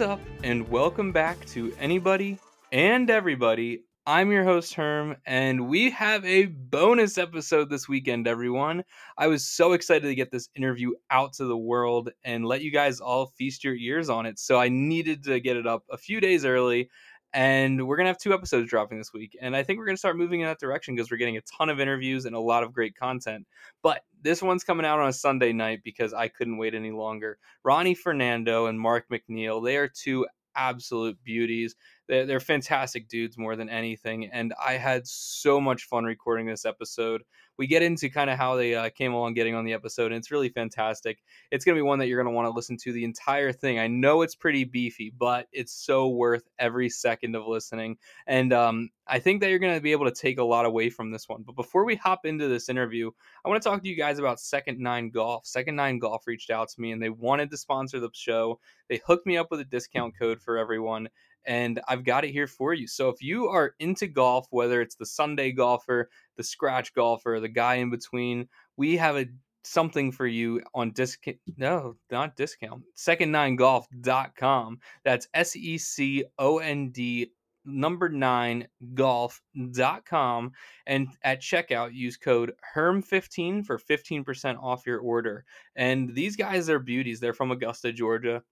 Up, and welcome back to Anybody and Everybody. I'm your host, Herm, and we have a bonus episode this weekend, everyone. I was so excited to get this interview out to the world and let you guys all feast your ears on it. So I needed to get it up a few days early and we're gonna have two episodes dropping this week and i think we're gonna start moving in that direction because we're getting a ton of interviews and a lot of great content but this one's coming out on a sunday night because i couldn't wait any longer. Ronnie fernando and mark mcneil they are two absolute beauties they're, they're fantastic dudes more than anything and i had so much fun recording this episode we get into kind of how they uh, came along getting on the episode, and it's really fantastic. It's going to be one that you're going to want to listen to the entire thing. I know it's pretty beefy, but it's so worth every second of listening. And um, I think that you're going to be able to take a lot away from this one. But before we hop into this interview, I want to talk to you guys about Second Nine Golf. Second Nine Golf reached out to me and they wanted to sponsor the show. They hooked me up with a discount code for everyone and I've got it here for you. So if you are into golf, whether it's the Sunday golfer, the scratch golfer, the guy in between, we have a something for you on discount no not discount second nine golf.com that's s-e-c-o-n-d number nine golf.com and at checkout use code herm15 for 15% off your order. And these guys are beauties. They're from augusta georgia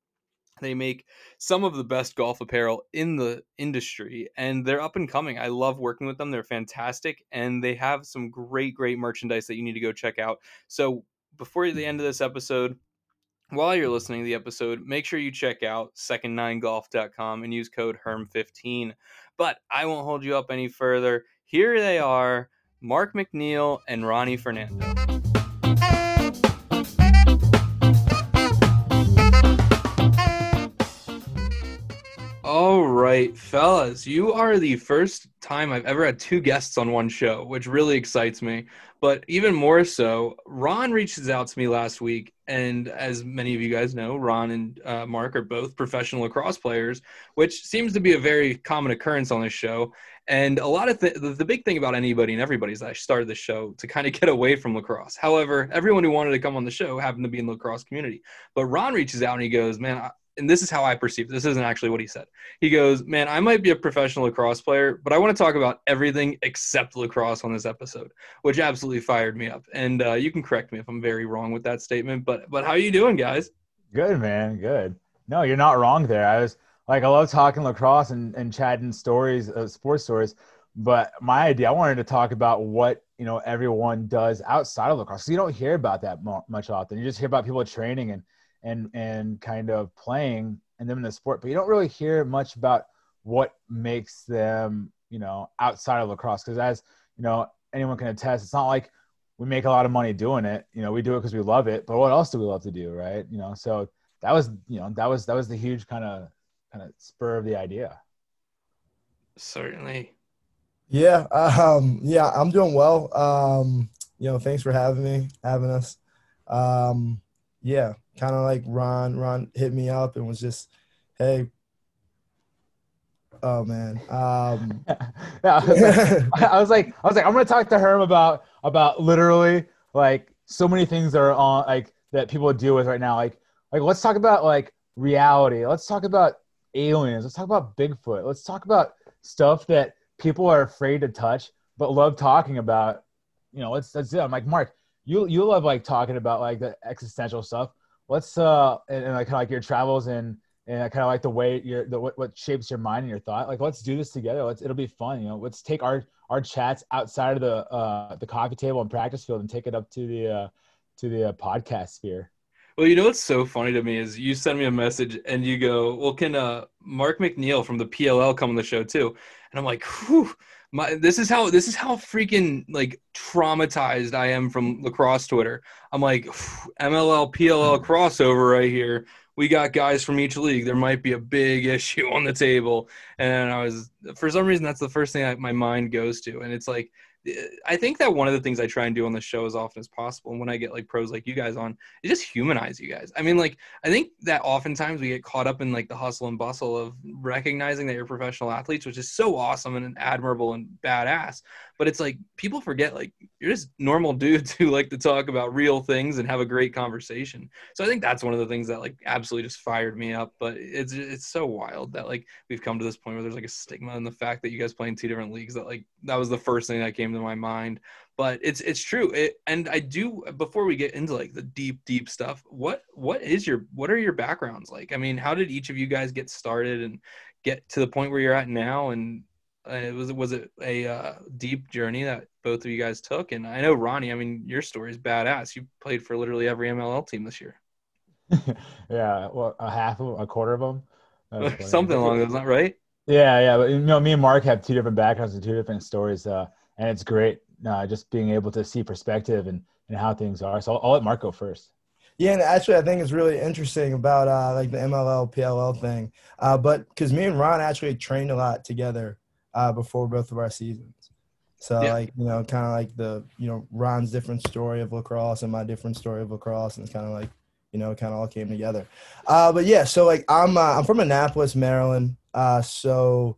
they make some of the best golf apparel in the industry and they're up and coming. I love working with them. They're fantastic and they have some great, great merchandise that you need to go check out. So before the end of this episode, while you're listening to the episode, make sure you check out second9golf.com and use code HERM15. But I won't hold you up any further. Here they are, Mark McNeil and Ronnie Fernando. Right, fellas, you are the first time I've ever had two guests on one show, which really excites me. But even more so, Ron reaches out to me last week, and as many of you guys know, Ron and uh, Mark are both professional lacrosse players, which seems to be a very common occurrence on this show. And a lot of th- the big thing about anybody and everybody is I started the show to kind of get away from lacrosse. However, everyone who wanted to come on the show happened to be in the lacrosse community. But Ron reaches out and he goes, "Man, and this is how I perceive this isn't actually what he said. He goes, "Man, I might be a professional lacrosse player, but I want to talk about everything except lacrosse on this episode," which absolutely fired me up. And uh, you can correct me if I'm very wrong with that statement, but but how are you doing, guys? Good, man. Good. No, you're not wrong there. I was like, I love talking lacrosse and, and chatting stories, uh, sports stories. But my idea, I wanted to talk about what you know everyone does outside of lacrosse. So you don't hear about that much often. You just hear about people training and and and kind of playing and them in the sport, but you don't really hear much about what makes them, you know, outside of lacrosse. Because as you know, anyone can attest, it's not like we make a lot of money doing it. You know, we do it because we love it. But what else do we love to do, right? You know, so that was, you know, that was that was the huge kind of kind of spur of the idea. Certainly. Yeah. Um, yeah, I'm doing well. Um, you know, thanks for having me, having us. Um, yeah, kind of like Ron. Ron hit me up and was just, hey, oh man. Um, yeah, I was, like, I was like, I was like, I'm gonna talk to Herm about about literally like so many things that are on like that people deal with right now. Like, like let's talk about like reality. Let's talk about aliens. Let's talk about Bigfoot. Let's talk about stuff that people are afraid to touch but love talking about. You know, let's let's. I'm like Mark. You you love like talking about like the existential stuff let's uh and, and like kind of like your travels and and kind of like the way your the what, what shapes your mind and your thought? Like let's do this together. Let's it'll be fun you know? Let's take our our chats outside of the uh the coffee table and practice field and take it up to the uh to the uh, podcast sphere. Well you know what's so funny to me is you send me a message and you go well can uh mark mcneil from the pll come on the show too? And i'm like whew my this is how this is how freaking like traumatized I am from lacrosse Twitter. I'm like MLL PLL mm-hmm. crossover right here. We got guys from each league. There might be a big issue on the table, and I was for some reason that's the first thing I, my mind goes to, and it's like I think that one of the things I try and do on the show as often as possible, and when I get like pros like you guys on, is just humanize you guys. I mean, like I think that oftentimes we get caught up in like the hustle and bustle of recognizing that you're professional athletes, which is so awesome and admirable and badass. But it's like people forget like you're just normal dudes who like to talk about real things and have a great conversation. So I think that's one of the things that like absolutely just fired me up. But it's it's so wild that like we've come to this point where there's like a stigma in the fact that you guys play in two different leagues that like that was the first thing that came to my mind but it's it's true it, and i do before we get into like the deep deep stuff what what is your what are your backgrounds like i mean how did each of you guys get started and get to the point where you're at now and uh, was it was it a uh, deep journey that both of you guys took and i know ronnie i mean your story is badass you played for literally every mll team this year yeah well a half of a quarter of them something along those lines right yeah, yeah. But you know, me and Mark have two different backgrounds and two different stories, uh, and it's great uh, just being able to see perspective and, and how things are. So I'll, I'll let Mark go first. Yeah, and actually, I think it's really interesting about uh, like the MLL PLL thing, uh, but because me and Ron actually trained a lot together uh, before both of our seasons. So yeah. like you know, kind of like the you know Ron's different story of lacrosse and my different story of lacrosse, and it's kind of like you know, it kind of all came together. Uh, but yeah, so like I'm uh, I'm from Annapolis, Maryland. Uh, so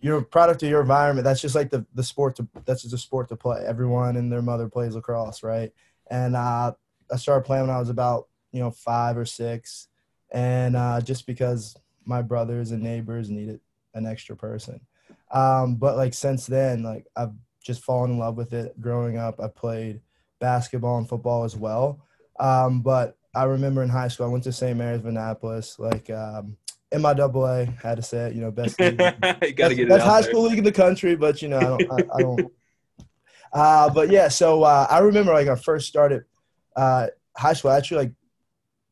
you're a product of your environment. That's just like the the sport to that's just a sport to play. Everyone and their mother plays lacrosse, right? And uh, I started playing when I was about you know five or six, and uh, just because my brothers and neighbors needed an extra person. Um, but like since then, like I've just fallen in love with it. Growing up, I played basketball and football as well. Um, but I remember in high school, I went to St. Mary's of Annapolis, like um, in my double A, had to say it, you know, best league, best, best high there. school league in the country, but you know, I don't, I, I don't. Uh, but yeah, so uh, I remember like I first started uh, high school. I actually like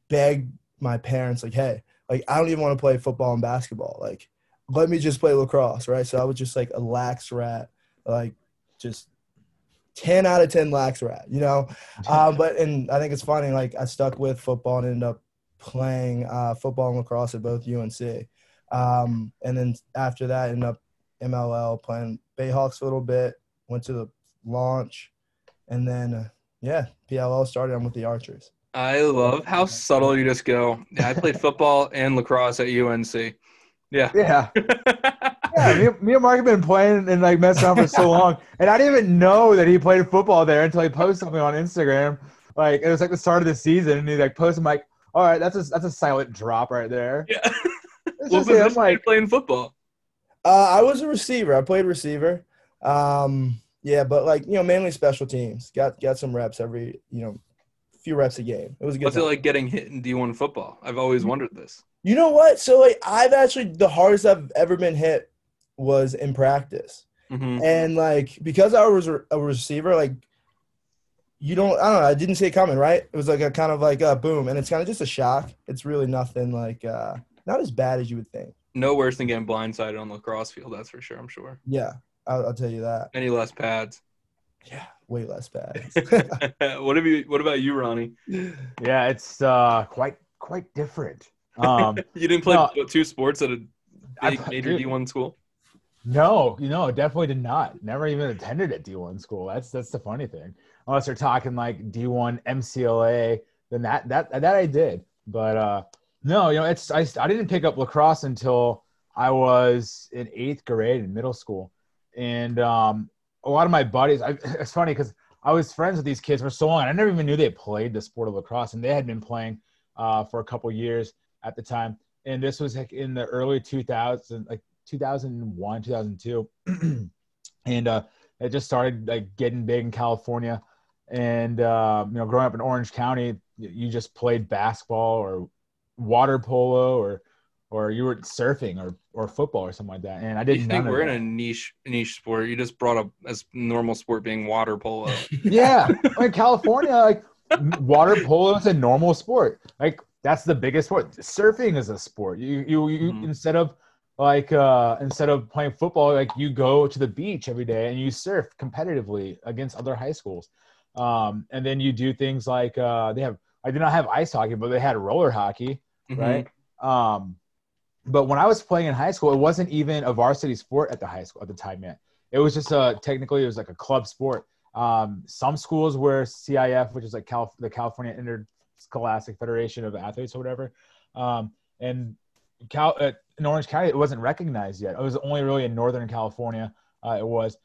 begged my parents, like, hey, like I don't even want to play football and basketball. Like, let me just play lacrosse, right? So I was just like a lax rat, like just 10 out of 10 lax rat, you know? Um, but, and I think it's funny, like I stuck with football and ended up playing uh, football and lacrosse at both UNC. Um, and then after that, ended up MLL playing Bayhawks a little bit, went to the launch, and then, uh, yeah, PLL started. I'm with the Archers. I love how subtle you just go. Yeah, I played football and lacrosse at UNC. Yeah. Yeah. yeah, me, me, and Mark have been playing and like messing around for so long, and I didn't even know that he played football there until he posted something on Instagram. Like it was like the start of the season, and he like posted like, "All right, that's a that's a silent drop right there." Yeah. what position like playing football? Uh, I was a receiver. I played receiver. Um, yeah, but like you know, mainly special teams. Got got some reps every you know, few reps a game. It was a good. What's time. it like getting hit in D one football? I've always wondered this. You know what? So like I've actually the hardest I've ever been hit was in practice. Mm-hmm. And like because I was a receiver, like you don't I don't know, I didn't see it coming, right? It was like a kind of like a boom and it's kind of just a shock. It's really nothing like uh not as bad as you would think. No worse than getting blindsided on the cross field, that's for sure, I'm sure. Yeah, I'll, I'll tell you that. Any less pads. Yeah, way less pads. what have you what about you, Ronnie? Yeah, it's uh quite quite different. Um, you didn't play no, two sports at a big I, major D one school. No, you know, definitely did not. Never even attended a D one school. That's that's the funny thing. Unless they're talking like D one MCLA, then that that that I did. But uh, no, you know, it's I I didn't pick up lacrosse until I was in eighth grade in middle school, and um, a lot of my buddies. I, it's funny because I was friends with these kids for so long. I never even knew they played the sport of lacrosse, and they had been playing uh, for a couple years at the time. And this was like in the early 2000, like 2001, 2002. and uh, it just started like getting big in California. And, uh, you know, growing up in Orange County, you just played basketball or water polo or, or you were surfing or, or football or something like that. And I didn't you think we're in a niche, niche sport. You just brought up as normal sport being water polo. yeah. in California, like water polo is a normal sport. Like that's the biggest sport. Surfing is a sport. You you, you mm-hmm. instead of like uh instead of playing football, like you go to the beach every day and you surf competitively against other high schools. Um, and then you do things like uh, they have. I did not have ice hockey, but they had roller hockey, mm-hmm. right? Um, but when I was playing in high school, it wasn't even a varsity sport at the high school at the time yet. it was just a technically it was like a club sport. Um, some schools were CIF, which is like Cal- the California Interscholastic Federation of Athletes or whatever. Um, and Cal- uh, in Orange County, it wasn't recognized yet. It was only really in Northern California. Uh, it was,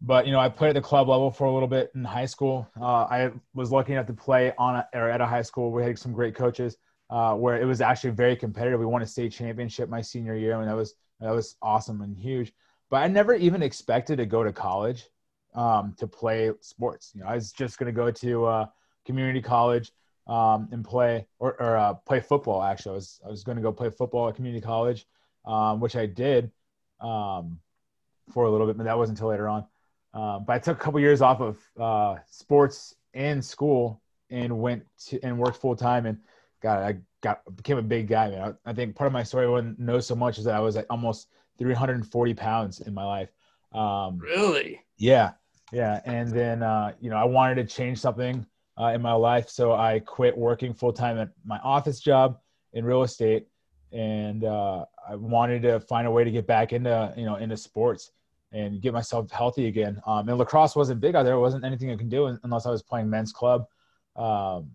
but you know, I played at the club level for a little bit in high school. Uh, I was lucky enough to play on a, or at a high school. We had some great coaches uh, where it was actually very competitive. We won a state championship my senior year, and that was that was awesome and huge. But I never even expected to go to college um, to play sports. You know, I was just going to go to uh, community college um, and play or, or uh, play football. Actually, I was I was going to go play football at community college, um, which I did um, for a little bit, but that wasn't until later on. Um, but I took a couple years off of uh, sports and school and went to and worked full time and got I got became a big guy. Man, I, I think part of my story one knows so much is that I was like almost 340 pounds in my life. Um, really? Yeah, yeah. And then uh, you know I wanted to change something uh, in my life, so I quit working full time at my office job in real estate, and uh, I wanted to find a way to get back into you know into sports and get myself healthy again. Um, and lacrosse wasn't big out there; it wasn't anything I can do unless I was playing men's club. Um,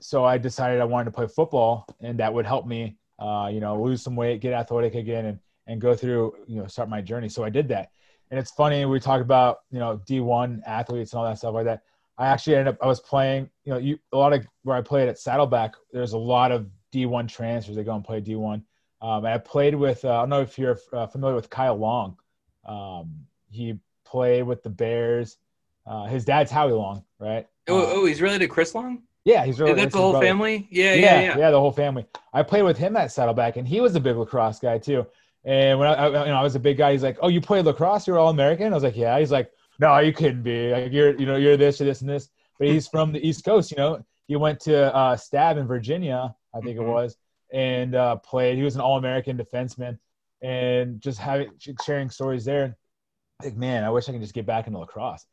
so I decided I wanted to play football, and that would help me, uh, you know, lose some weight, get athletic again, and and go through, you know, start my journey. So I did that. And it's funny we talk about, you know, D1 athletes and all that stuff like that. I actually ended up I was playing, you know, you a lot of where I played at Saddleback. There's a lot of D1 transfers. They go and play D1. Um, I played with uh, I don't know if you're uh, familiar with Kyle Long. Um, he played with the Bears. Uh, his dad's Howie Long, right? Oh, oh, he's related to Chris Long. Yeah, he's related. Is that the whole brother. family? Yeah, Yeah, yeah, yeah, yeah. the whole family. I played with him at Saddleback, and he was a big lacrosse guy too. And when I, I, you know, I was a big guy, he's like, "Oh, you played lacrosse? You're all American?" I was like, "Yeah." He's like, "No, you couldn't be. Like, you're, you know, you're this or this and this." But he's from the East Coast. You know, he went to uh, Stab in Virginia, I think Mhm. it was, and uh, played. He was an All-American defenseman, and just having sharing stories there. Like, man, I wish I could just get back into lacrosse.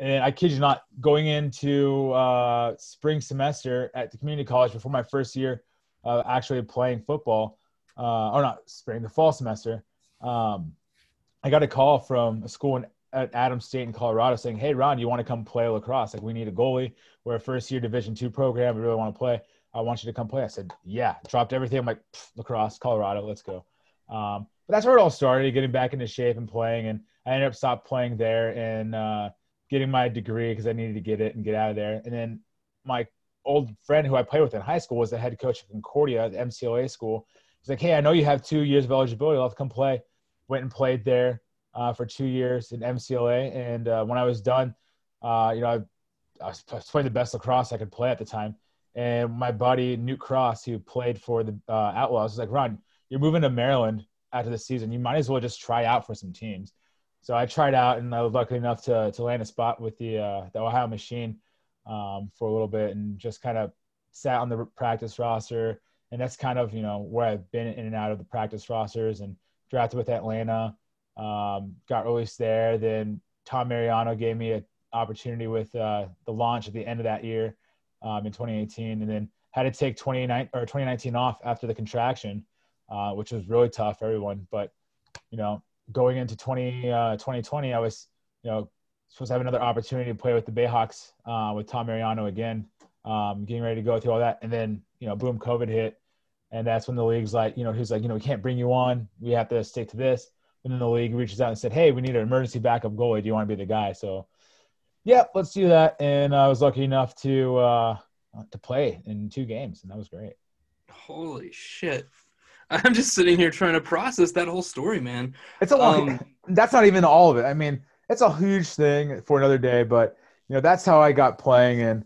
And I kid you not, going into uh, spring semester at the community college before my first year of actually playing football, uh, or not spring, the fall semester, um, I got a call from a school in, at Adams State in Colorado saying, "Hey, Ron, you want to come play lacrosse? Like, we need a goalie. We're a first year Division two program. We really want to play. I want you to come play." I said, "Yeah." Dropped everything. I'm like, "Lacrosse, Colorado, let's go." Um, but that's where it all started, getting back into shape and playing. And I ended up stopped playing there and uh, getting my degree because I needed to get it and get out of there. And then my old friend who I played with in high school was the head coach of Concordia, the MCLA school. He's like, "Hey, I know you have two years of eligibility. I'll come play." Went and played there uh, for two years in MCLA, and uh, when I was done, uh, you know, I, I, was, playing the best lacrosse I could play at the time. And my buddy Newt Cross, who played for the uh, Outlaws, was like, "Ron, you're moving to Maryland after the season. You might as well just try out for some teams." So I tried out, and I was lucky enough to to land a spot with the uh, the Ohio Machine um, for a little bit, and just kind of sat on the practice roster. And that's kind of you know where I've been in and out of the practice rosters, and drafted with Atlanta, um, got released there. Then Tom Mariano gave me an opportunity with uh, the launch at the end of that year um, in 2018, and then had to take 29 or 2019 off after the contraction, uh, which was really tough for everyone. But you know, going into 20 uh, 2020, I was you know supposed to have another opportunity to play with the Bayhawks uh, with Tom Mariano again, um, getting ready to go through all that, and then you know, boom, COVID hit. And that's when the league's like, you know, he's like, you know, we can't bring you on. We have to stick to this. And then the league reaches out and said, hey, we need an emergency backup goalie. Do you want to be the guy? So, yeah, let's do that. And I was lucky enough to uh, to play in two games, and that was great. Holy shit! I'm just sitting here trying to process that whole story, man. It's a long. Um, that's not even all of it. I mean, it's a huge thing for another day, but you know, that's how I got playing. And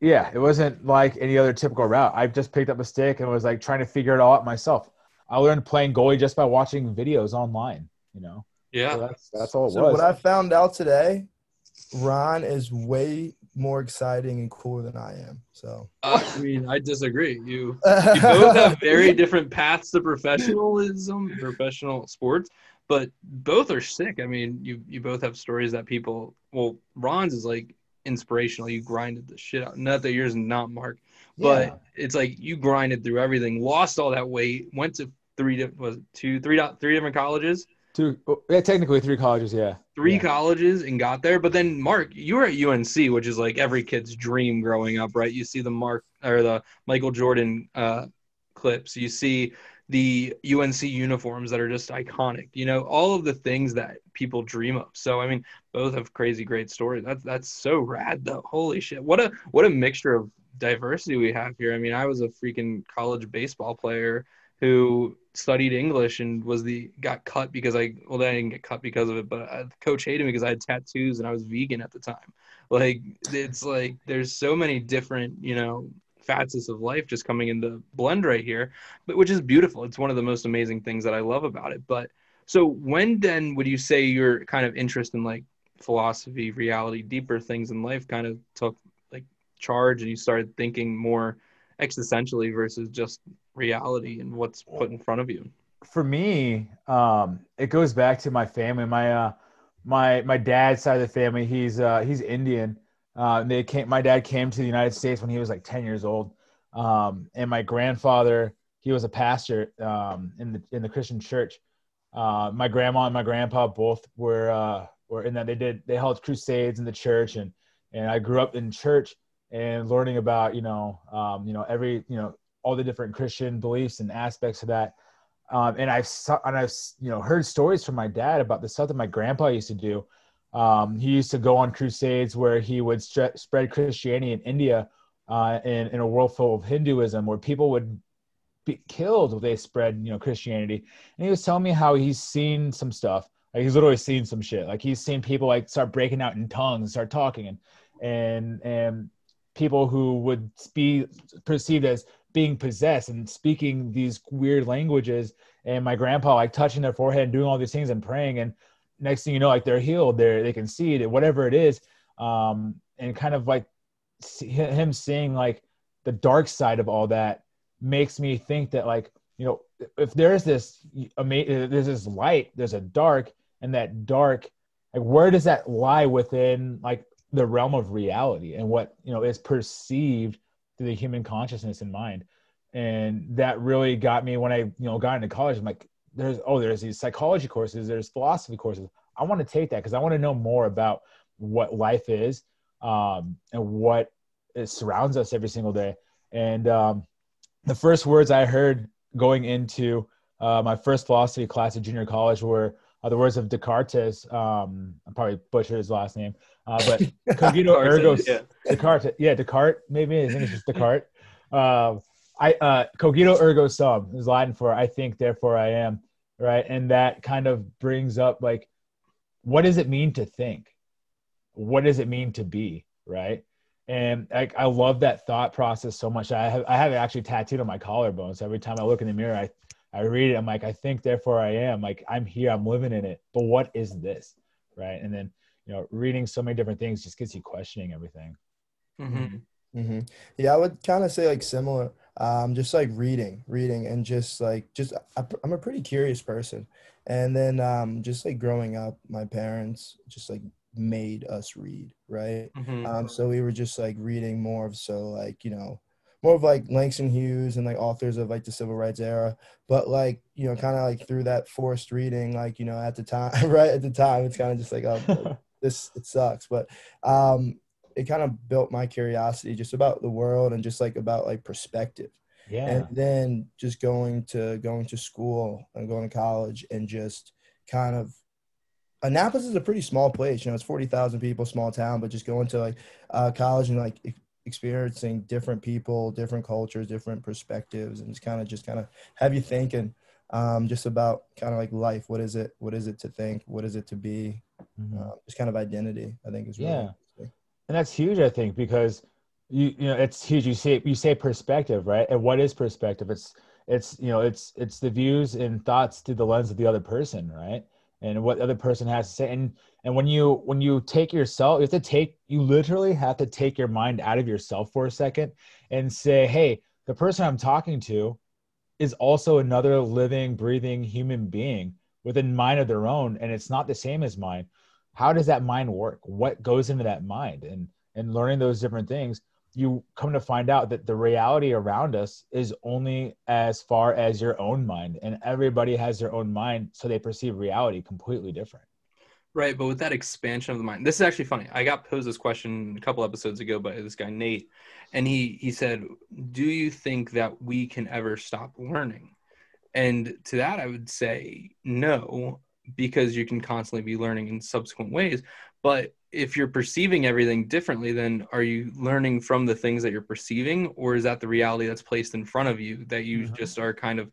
yeah, it wasn't like any other typical route. I just picked up a stick and was like trying to figure it all out myself. I learned playing goalie just by watching videos online. You know, Yeah. so that's that's all it So was. what I found out today, Ron is way more exciting and cooler than I am. So Uh, I mean, I disagree. You you both have very different paths to professionalism, professional sports, but both are sick. I mean, you you both have stories that people. Well, Ron's is like inspirational. You grinded the shit out. Not that yours is not, Mark, but Yeah. it's like you grinded through everything, lost all that weight, went to three was it two three three different colleges. Two, yeah, technically three colleges. Yeah, three yeah. colleges and got there. But then Mark, you were at UNC, which is like every kid's dream growing up, right? You see the Mark or the Michael Jordan uh, clips. You see the UNC uniforms that are just iconic. You know, all of the things that people dream of. So I mean, both have crazy great stories. That's that's so rad though. Holy shit. What a what a mixture of diversity we have here. I mean, I was a freaking college baseball player who studied English and was the got cut because I well I didn't get cut because of it, but I, the coach hated me because I had tattoos and I was vegan at the time. Like it's like there's so many different you know facets of life just coming into blend right here, but which is beautiful. It's one of the most amazing things that I love about it. But so when then would you say your kind of interest in like philosophy, reality, deeper things in life kind of took charge and you started thinking more existentially versus just reality and what's put in front of you? For me, um, it goes back to my family. My uh, my my dad's side of the family, he's uh, he's Indian uh, they came. My dad came to the United States when he was like ten years old, um, and my grandfather he was a pastor um, in the in the Christian church. Uh, my grandma and my grandpa both were uh, were in that they did they held crusades in the church, and and I grew up in church and learning about you know um, you know every you know all the different Christian beliefs and aspects of that. Um, and I've and I've you know heard stories from my dad about the stuff that my grandpa used to do um, he used to go on crusades where he would spread Christianity in India uh, in, in a world full of Hinduism, where people would be killed if they spread, you know, Christianity. And he was telling me how he's seen some stuff. Like he's literally seen some shit. Like he's seen people like start breaking out in tongues and start talking, and and and people who would be perceived as being possessed and speaking these weird languages. And my grandpa like touching their forehead and doing all these things and praying. And next thing you know, like they're healed, they they can see it, whatever it is, um, and kind of like him seeing like the dark side of all that makes me think that like you know if there's this there's this light, there's a dark, and that dark, like where does that lie within like the realm of reality and what you know is perceived through the human consciousness and mind. And that really got me when i you know got into college. I'm like there's oh there's these psychology courses there's philosophy courses. I want to take that because i want to know more about what life is um, and what surrounds us every single day. And um, the first words i heard going into uh, my first philosophy class at junior college were uh, the words of descartes um, i'm probably butchered his last name uh, but cogito ergo yeah. descartes yeah descartes maybe his name is just descartes um, I uh, cogito ergo sum is Latin for I think, therefore I am, right? And that kind of brings up like, what does it mean to think? What does it mean to be, right? And I, I love that thought process so much. I have I have it actually tattooed on my collarbone. So every time I look in the mirror, I I read it. I'm like, I think, therefore I am. Like I'm here. I'm living in it. But what is this, right? And then you know, reading so many different things just gets you questioning everything. Mm-hmm. Mm-hmm. Yeah, I would kind of say like similar um, just like reading, reading, and just like just I, am a pretty curious person, and then um, just like growing up, my parents just like made us read, right? Mm-hmm. Um, so we were just like reading more of so like you know more of like Langston Hughes and like authors of like the civil rights era, but like you know kind of like through that forced reading, like you know at the time, right at the time, it's kind of just like oh this it sucks, but um it kind of built my curiosity just about the world and just like about like perspective. Yeah. And then just going to going to school and going to college and just kind of Annapolis is a pretty small place. You know, it's forty thousand people, small town, but just going to like uh, college and like experiencing different people, different cultures, different perspectives, and just kind of just kind of have you thinking um, just about kind of like life. What is it? What is it to think? What is it to be? Mm-hmm. Uh, just kind of identity. I think is really yeah. and that's huge i think because you you know it's huge. You say you say perspective right? And what is perspective? It's it's you know it's it's the views and thoughts through the lens of the other person right? And what the other person has to say. And and when you when you take yourself you have to take you literally have to take your mind out of yourself for a second and say hey the person i'm talking to is also another living breathing human being with a mind of their own and it's not the same as mine how does that mind work what goes into that mind and and learning those different things you come to find out that the reality around us is only as far as your own mind and everybody has their own mind so they perceive reality completely different Right, but with that expansion of the mind, this is actually funny. I got posed this question a couple episodes ago by this guy Nate, and he he said, "Do you think that we can ever stop learning?" And to that, I would say no, because you can constantly be learning in subsequent ways. But if you're perceiving everything differently, then are you learning from the things that you're perceiving, or is that the reality that's placed in front of you that you mm-hmm. just are kind of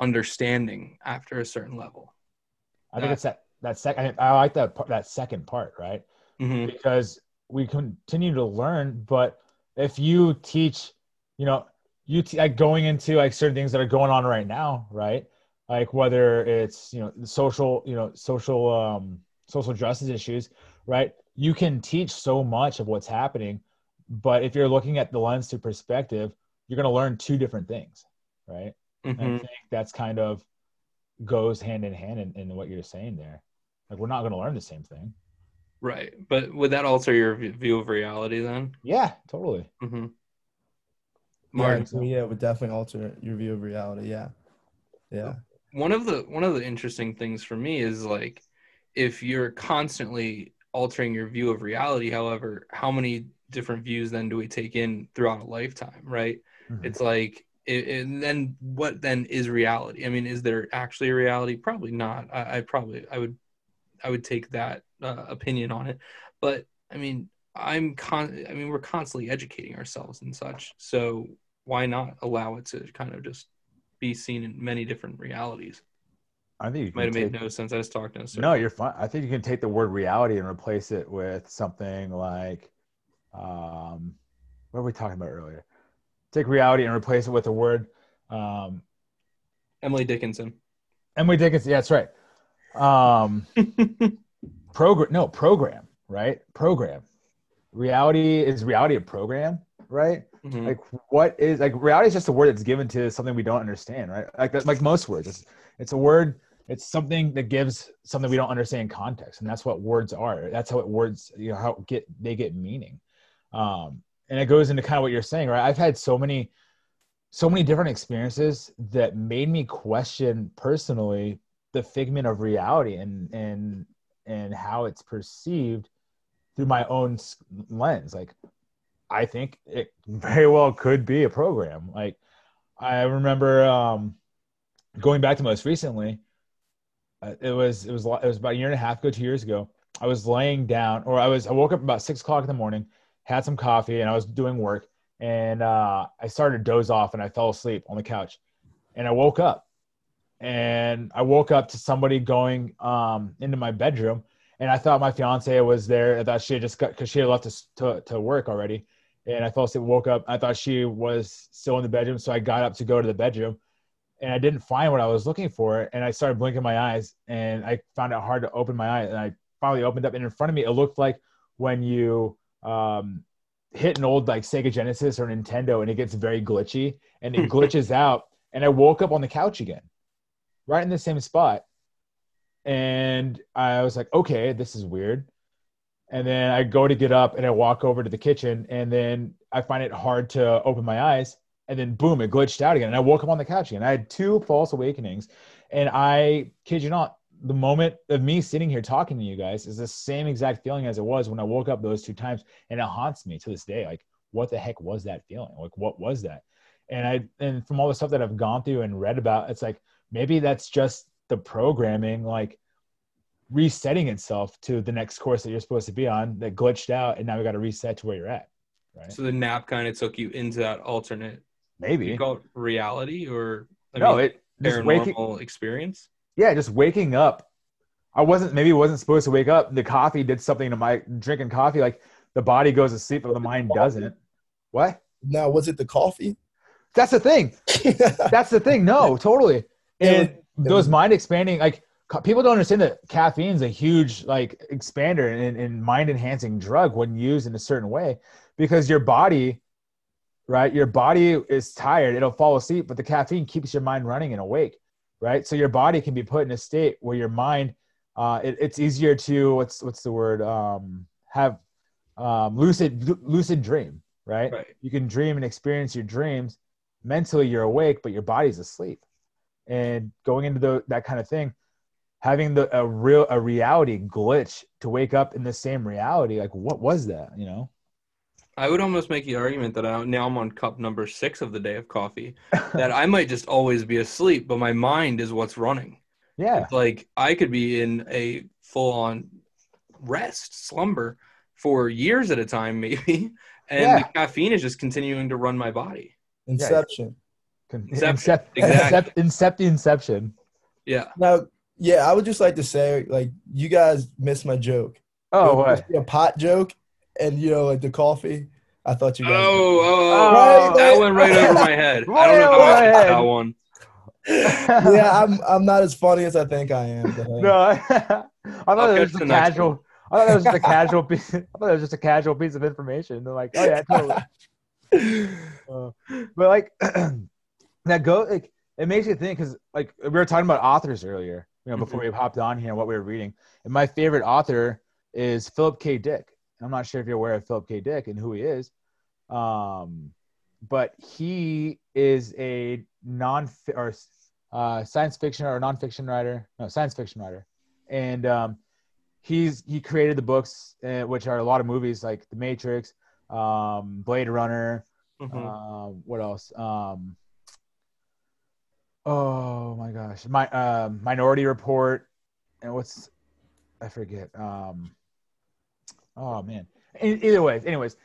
understanding after a certain level? I think it's that that second. I like that that second part, right? Mm-hmm. Because we continue to learn, but if you teach, you know, you t- like going into like certain things that are going on right now, right? Like whether it's you know social, you know, social um social justice issues, right? You can teach so much of what's happening, but if you're looking at the lens through perspective, you're going to learn two different things, right? Mm-hmm. I think that's kind of goes hand in hand in, in what you're saying there. Like we're not going to learn the same thing. Right. But would that alter your view of reality then? Yeah, totally. Mm-hmm. Martin, yeah, yeah, it would definitely alter your view of reality. Yeah. Yeah. One of the one of the interesting things for me is like if you're constantly altering your view of reality, however, how many different views then do we take in throughout a lifetime, right? Mm-hmm. It's like and then what then is reality? I mean, is there actually a reality? Probably not. I, I probably I would I would take that uh, opinion on it. But I mean, I'm con. I mean, we're constantly educating ourselves and such. So why not allow it to kind of just be seen in many different realities? I think you might have take, made no sense. I just talked to No, you're fine. I think you can take the word reality and replace it with something like, um, what were we talking about earlier? Take reality and replace it with a word. Um, Emily Dickinson. Emily Dickinson. Yeah, that's right. Um, program, no program, right? Program. Reality is reality a program, right? Mm-hmm. Like what is like reality is just a word that's given to something we don't understand, right? Like like most words, it's it's a word. It's something that gives something we don't understand context, and that's what words are. That's how it words, you know, how get they get meaning. Um, and it goes into kind of what you're saying, right? I've had so many, so many different experiences that made me question personally the figment of reality and and and how it's perceived through my own lens like i think it very well could be a program. Like i remember um going back to most recently uh, it was it was it was about a year and a half ago two years ago. I was laying down or i was i woke up about six o'clock in the morning had some coffee and i was doing work and uh, i started to doze off and i fell asleep on the couch. And i woke up and I woke up to somebody going um, into my bedroom, and I thought my fiance was there. I thought she had just got because she had left to, to, to work already, and I fell asleep. Woke up. I thought she was still in the bedroom, so I got up to go to the bedroom, and I didn't find what I was looking for. And I started blinking my eyes, and I found it hard to open my eyes. And I finally opened up, and in front of me, it looked like when you um, hit an old like Sega Genesis or Nintendo, and it gets very glitchy, and it glitches out. And I woke up on the couch again right in the same spot. And I was like, okay, this is weird. And then I go to get up and I walk over to the kitchen and then I find it hard to open my eyes. And then boom, it glitched out again. And I woke up on the couch again. I had two false awakenings. And I kid you not, the moment of me sitting here talking to you guys is the same exact feeling as it was when I woke up those two times. And it haunts me to this day. Like, what the heck was that feeling? Like, what was that? And I, and from all the stuff that I've gone through and read about, it's like, maybe that's just the programming like resetting itself to the next course that you're supposed to be on that glitched out and now we got to reset to where you're at right? So the nap kind of took you into that alternate maybe. you call it reality or I no mean, it paranormal waking, experience? Yeah just waking up. I wasn't maybe wasn't supposed to wake up. The coffee did something to my drinking coffee like the body goes to sleep but the mind doesn't. What? Now was it the coffee? That's the thing. That's the thing. No totally. And those mind expanding like people don't understand that caffeine is a huge like expander and, and mind enhancing drug when used in a certain way because your body right your body is tired it'll fall asleep but the caffeine keeps your mind running and awake right so your body can be put in a state where your mind uh, it, it's easier to what's what's the word um, have um, lucid lucid dream right? Right. You can dream and experience your dreams. Mentally, you're awake, but your body's asleep. And going into the, that kind of thing, having the a real a reality glitch to wake up in the same reality, like what was that? You know? I would almost make the argument that I, now I'm on cup number six of the day of coffee, that I might just always be asleep, but my mind is what's running. Yeah. It's like I could be in a full on rest, slumber for years at a time, maybe. And Yeah. the caffeine is just continuing to run my body. Inception. Con- Inception. Incep- Exactly. Incep- Incept the inception. Yeah. Now, yeah, I would just like to say, like, you guys missed my joke. Oh, what? supposed to be A pot joke, and you know, like the coffee. I thought you Oh, guys. oh, oh, Right, that right. went right over my head. I don't know over how I head. that one. yeah, I'm. I'm not as funny as I think I am. No, I, I thought I'll it was the just a casual. I thought it was just a casual piece. I thought it was just a casual piece of information. They're like, oh yeah, totally. Uh, but like that go like it makes you think because like we were talking about authors earlier, you know, before we hopped on here and what we were reading. And my favorite author is Philip K. Dick. I'm not sure if you're aware of Philip K. Dick and who he is, um, but he is a non or uh, science fiction or nonfiction writer. No, science fiction writer, and um, he's he created the books, uh, which are a lot of movies like The Matrix, um, Blade Runner. Mhm. Um, what else? Um, oh my gosh, my um, Minority Report, and what's I forget. Um, oh man. Either way, anyways.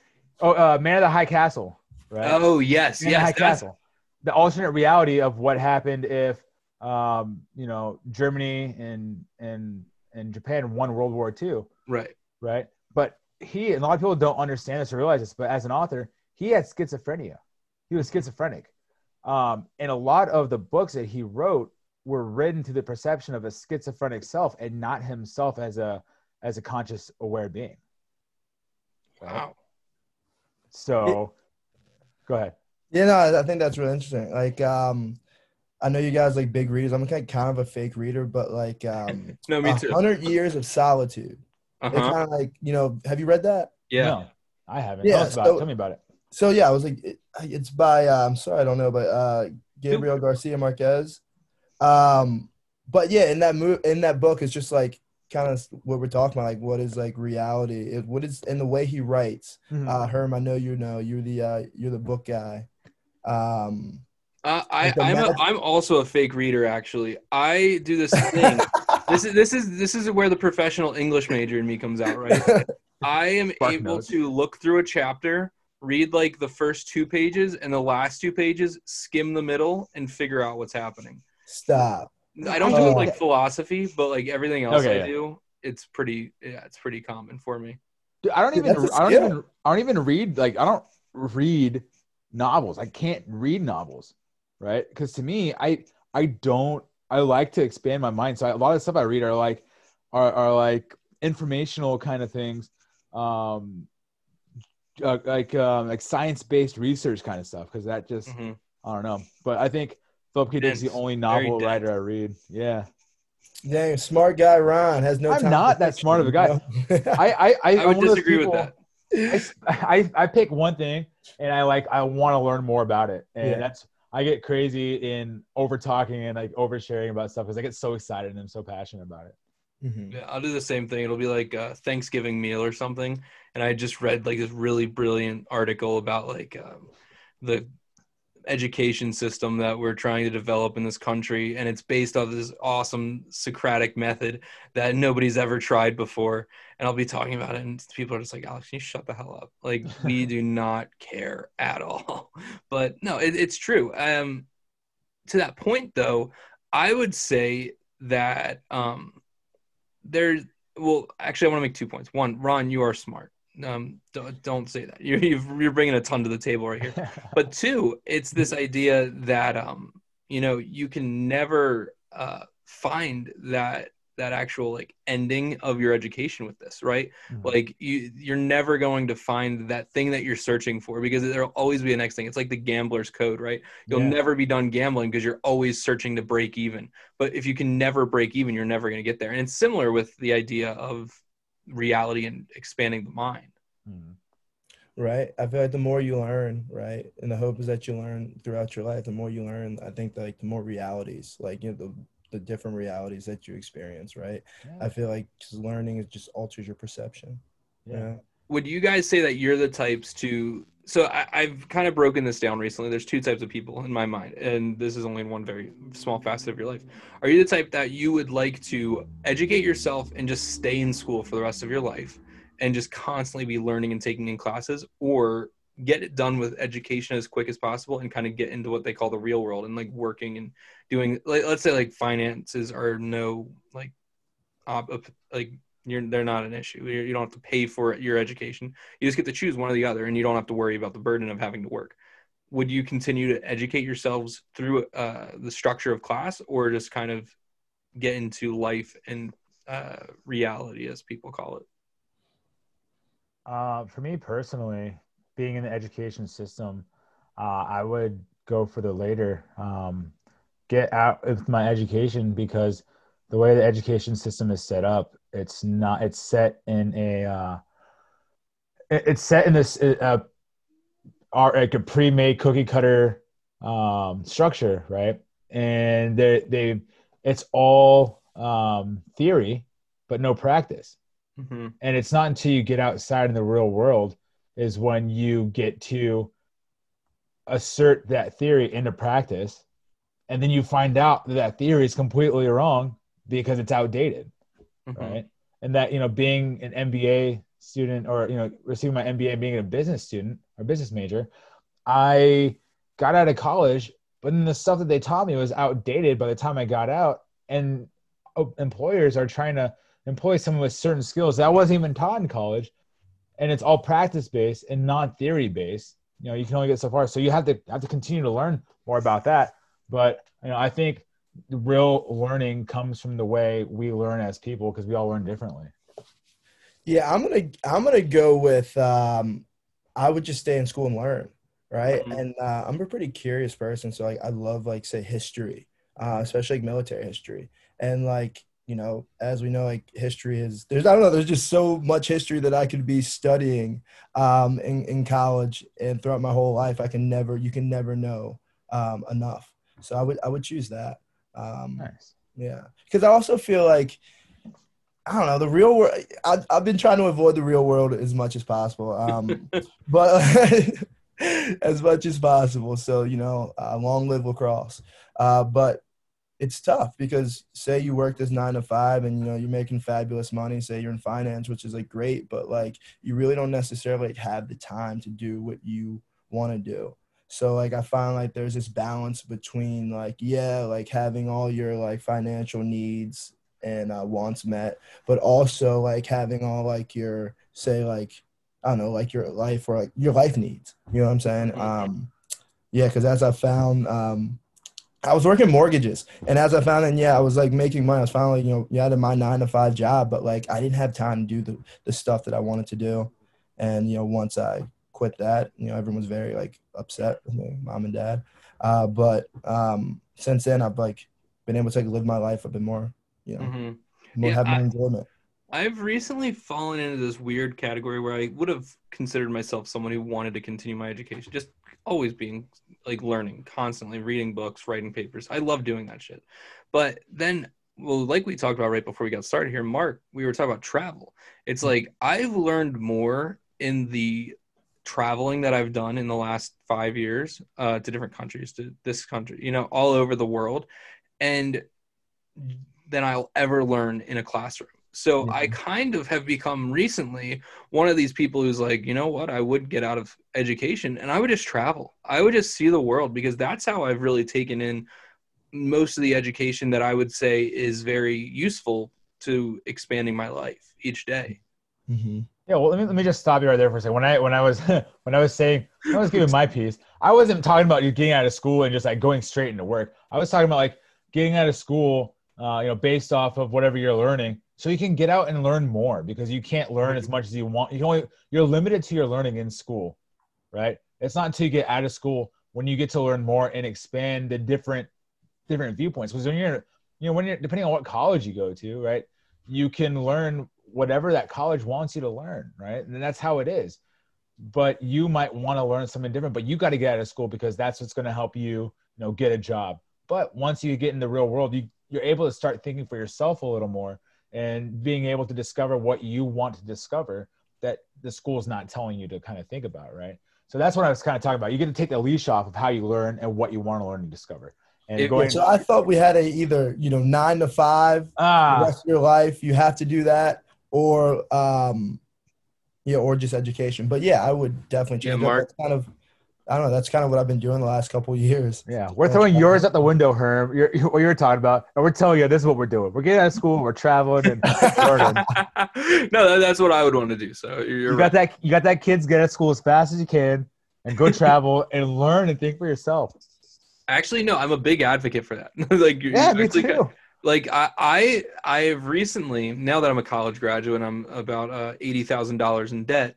Oh, uh, Man of the High Castle, right? Oh, yes. Man Yes. High Castle. The alternate reality of what happened if, um, you know, Germany and and and Japan won World War II Right. right? But he and a lot of people don't understand this or realize this, but as an author, he had schizophrenia. He was schizophrenic. Um, and a lot of the books that he wrote were written to the perception of a schizophrenic self and not himself as a as a conscious aware being. Wow. So go ahead. Yeah, no, I I think that's really interesting. Like, um, I know you guys like big readers. I'm kind kind of a fake reader, but like, um, No, me A too. Hundred Years of Solitude. It Uh-huh. kind of like you know. Have you read that? Yeah. No, I haven't. Yeah, Tell us about so- it. Tell me about it. So yeah, I was like, it, it's by uh, I'm sorry, I don't know, but uh, Gabriel Garcia Marquez. Um, but yeah, in that mo- in that book, it's just like kind of what we're talking about, like what is like reality, it, what is in the way he writes. Mhm. Uh, Herm, I know you know you're the uh, you're the book guy. Um, Uh, I, I'm, a, magic- I'm also a fake reader. Actually, I do this thing. this is this is this is where the professional English major in me comes out. Right. I am Spark able notes. to look through a chapter, read like the first two pages, and the last two pages, skim the middle, and figure out what's happening. Stop. I don't do it Oh. like philosophy, but like everything else Okay, I yeah. do, it's pretty. Yeah, it's pretty common for me. Dude, I don't Dude, even that's a I don't even I don't even read like I don't read novels. I can't read novels, right? Because to me, I I don't I like to expand my mind. So I, a lot of stuff I read are like are are like informational kind of things, um, uh, like um, like science based research kind of stuff. Because that just Mhm. I don't know. But I think Philip K. Dick's the only novel writer I read. Yeah, Dang, smart guy Ron has no I'm time. not that fiction, smart of a guy. you? I I I, I would one of those disagree with that. I, I I pick one thing and I like I want to learn more about it, and Yeah. that's I get crazy in over talking and like oversharing about stuff because I get so excited and I'm so passionate about it. Mhm. Yeah, I'll do the same thing. It'll be like a Thanksgiving meal or something, and I just read like this really brilliant article about like um, the education system that we're trying to develop in this country, and it's based off this awesome Socratic method that nobody's ever tried before. And I'll be talking about it, and people are just like, "Alex, can you shut the hell up?" Like we do not care at all. But no, it, it's true. Um, to that point, though, I would say that um, there's well actually i want to make two points. One ron you are smart. Um don't, don't say that. You're, you've, you're bringing a ton to the table right here. But two it's this idea that um you know you can never uh find that that actual like ending of your education with this right Mhm. like you you're never going to find that thing that you're searching for because there'll always be a next thing it's like the gambler's code right you'll Yeah. never be done gambling because you're always searching to break even but if you can never break even you're never going to get there and it's similar with the idea of reality and expanding the mind Mhm. right? I feel like the more you learn, right, and the hope is that you learn throughout your life. The more you learn, I think like the more realities, like you know the the different realities that you experience, right? Yeah. I feel like just learning it just alters your perception. Yeah. would you guys say that you're the types to so I, i've kind of broken this down recently there's two types of people in my mind and this is only in one very small facet of your life are you the type that you would like to educate yourself and just stay in school for the rest of your life and just constantly be learning and taking in classes or get it done with education as quick as possible and kind of get into what they call the real world and like working and doing like let's say like finances are no like op, op- like you're they're not an issue. You're, you don't have to pay for your education. You just get to choose one or the other, and you don't have to worry about the burden of having to work. Would you continue to educate yourselves through uh, the structure of class, or just kind of get into life and uh, reality, as people call it? Uh, for me personally, being in the education system, uh, I would go for the later. Um, get out with my education because the way the education system is set up, it's not. It's set in a. Uh, it- it's set in this uh, are like a pre-made cookie cutter um, structure, right? And they they it's all um, theory, but no practice Mm-hmm. and it's not until you get outside in the real world is when you get to assert that theory into practice and then you find out that that theory is completely wrong because it's outdated Mm-hmm. right and that you know being an mba student or you know receiving my mba being a business student or business major i got out of college but then the stuff that they taught me was outdated by the time i got out and oh, employers are trying to employ someone with certain skills that wasn't even taught in college and it's all practice based and not theory based you know you can only get so far. So you have to have to continue to learn more about that. But you know i think the real learning comes from the way we learn as people because we all learn differently. Yeah, I'm gonna I'm gonna go with um, I would just stay in school and learn, right? Mhm. And uh, I'm a pretty curious person, so like I love like say history, uh, especially like military history, and like you know as we know like history is there's I don't know there's just so much history that I could be studying um, in in college and throughout my whole life I can never you can never know um, enough, so I would I would choose that. Um, nice yeah, because I also feel like I don't know the real world. I, I've been trying to avoid the real world as much as possible, um, but as much as possible. So you know, uh, long live lacrosse. Uh, but it's tough because say you work this nine to five and you know you're making fabulous money. Say you're in finance, which is like great, but like you really don't necessarily have the time to do what you want to do. So like I find like there's this balance between like yeah like having all your like financial needs and uh, wants met, but also like having all like your say like I don't know like your life or like your life needs. You know what I'm saying? Mhm. Um, yeah, because as I found, um, I was working mortgages, and as I found, and yeah, I was like making money. I was finally you know yeah, I my nine to five job, but like I didn't have time to do the the stuff that I wanted to do, and you know once I quit that, you know everyone was very like upset with me, mom and dad. Uh, but um, since then, I've like been able to like live my life a bit more, you know, hmm more Yeah, have more I- enjoyment. I've recently fallen into this weird category where I would have considered myself someone who wanted to continue my education, just always being like learning, constantly reading books, writing papers. I love doing that shit. But then, well, like we talked about right before we got started here, Mark, we were talking about travel. It's like I've learned more in the traveling that I've done in the last five years uh, to different countries, to this country, you know, all over the world, and than I'll ever learn in a classroom. So I Mhm. kind of have become recently one of these people who's like, you know what, I would get out of education and I would just travel. I would just see the world because that's how I've really taken in most of the education that I would say is very useful to expanding my life each day. Mm-hmm. Yeah, well, let me, let me just stop you right there for a second. When I when I was when I was saying when I was giving my piece, I wasn't talking about you getting out of school and just like going straight into work. I was talking about like getting out of school, uh, you know, based off of whatever you're learning, so you can get out and learn more because you can't learn as mm-hmm. much as you want. You only you're limited to your learning in school, right? It's not until you get out of school when you get to learn more and expand the different different viewpoints. Because when you're you know when you're depending on what college you go to, right? You can learn whatever that college wants you to learn, right? And that's how it is. but you might want to learn something different. But you got to get out of school because that's what's going to help you, you know, get a job. But once you get in the real world, you you're able to start thinking for yourself a little more and being able to discover what you want to discover that the school's not telling you to kind of think about, right? So that's what I was kind of talking about. You get to take the leash off of how you learn and what you want to learn and discover. And It- going, so I thought we had a either you know nine to five the ah, rest of your life you have to do that or um yeah or just education but yeah i would definitely Yeah, change Mark. That's kind of i don't know that's kind of what i've been doing the last couple of years yeah, we're throwing yours at the window, Herm. You're, you what you're talking about, and we're telling you this is what we're doing. We're getting out of school, we're traveling, and no, that, that's what I would want to do. So you're You right. got that. You got that. Kids get out of school as fast as you can, and go travel and learn and think for yourself. Actually, no, I'm a big advocate for that. like, you Yeah, me actually got- too. like I, I I have recently now that I'm a college graduate, and I'm about uh, eighty thousand dollars in debt.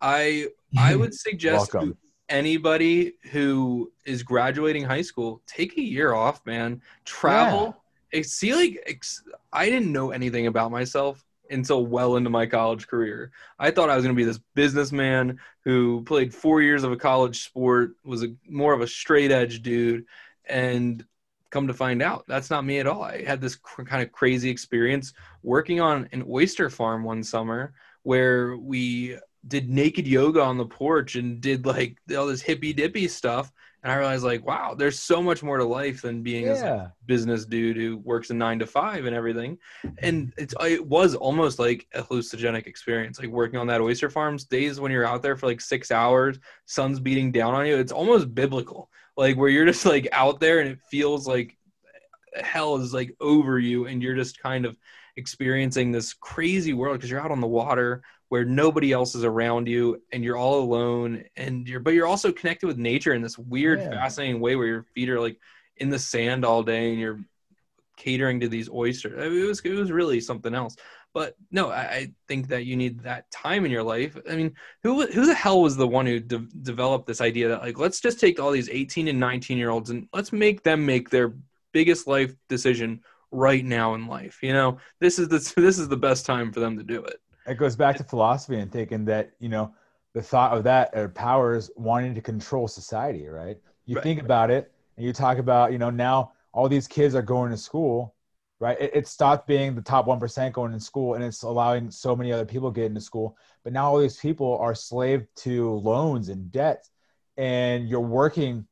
I I would suggest Welcome. Anybody who is graduating high school take a year off, man. Travel. Ex- See, like ex- I didn't know anything about myself until well into my college career. I thought I was going to be this businessman who played four years of a college sport, was a more of a straight edge dude, and come to find out that's not me at all. I had this cr- kind of crazy experience working on an oyster farm one summer where we did naked yoga on the porch and did like all this hippy dippy stuff. And I realized, like, wow, there's so much more to life than being this Yeah. business dude who works a nine to five and everything. And it's it was almost like a hallucinogenic experience, like working on that oyster farms. Days when you're out there for like six hours, sun's beating down on you. It's almost biblical, like where you're just like out there and it feels like hell is like over you, and you're just kind of experiencing this crazy world because you're out on the water where nobody else is around you and you're all alone and you're but you're also connected with nature in this weird Yeah. fascinating way where your feet are like in the sand all day and you're catering to these oysters. I mean, it was it was really something else. But no I, I think that you need that time in your life. I mean who who the hell was the one who de- developed this idea that like let's just take all these 18 and 19 year olds and let's make them make their biggest life decision right now in life you know? This is the this is the best time for them to do it It goes back to philosophy and thinking that you know the thought of that or powers wanting to control society, right? You Right. think about it, and you talk about you know now all these kids are going to school, right? It, it stopped being the top one percent going to school, and it's allowing so many other people get into school. But now all these people are slave to loans and debt, and you're working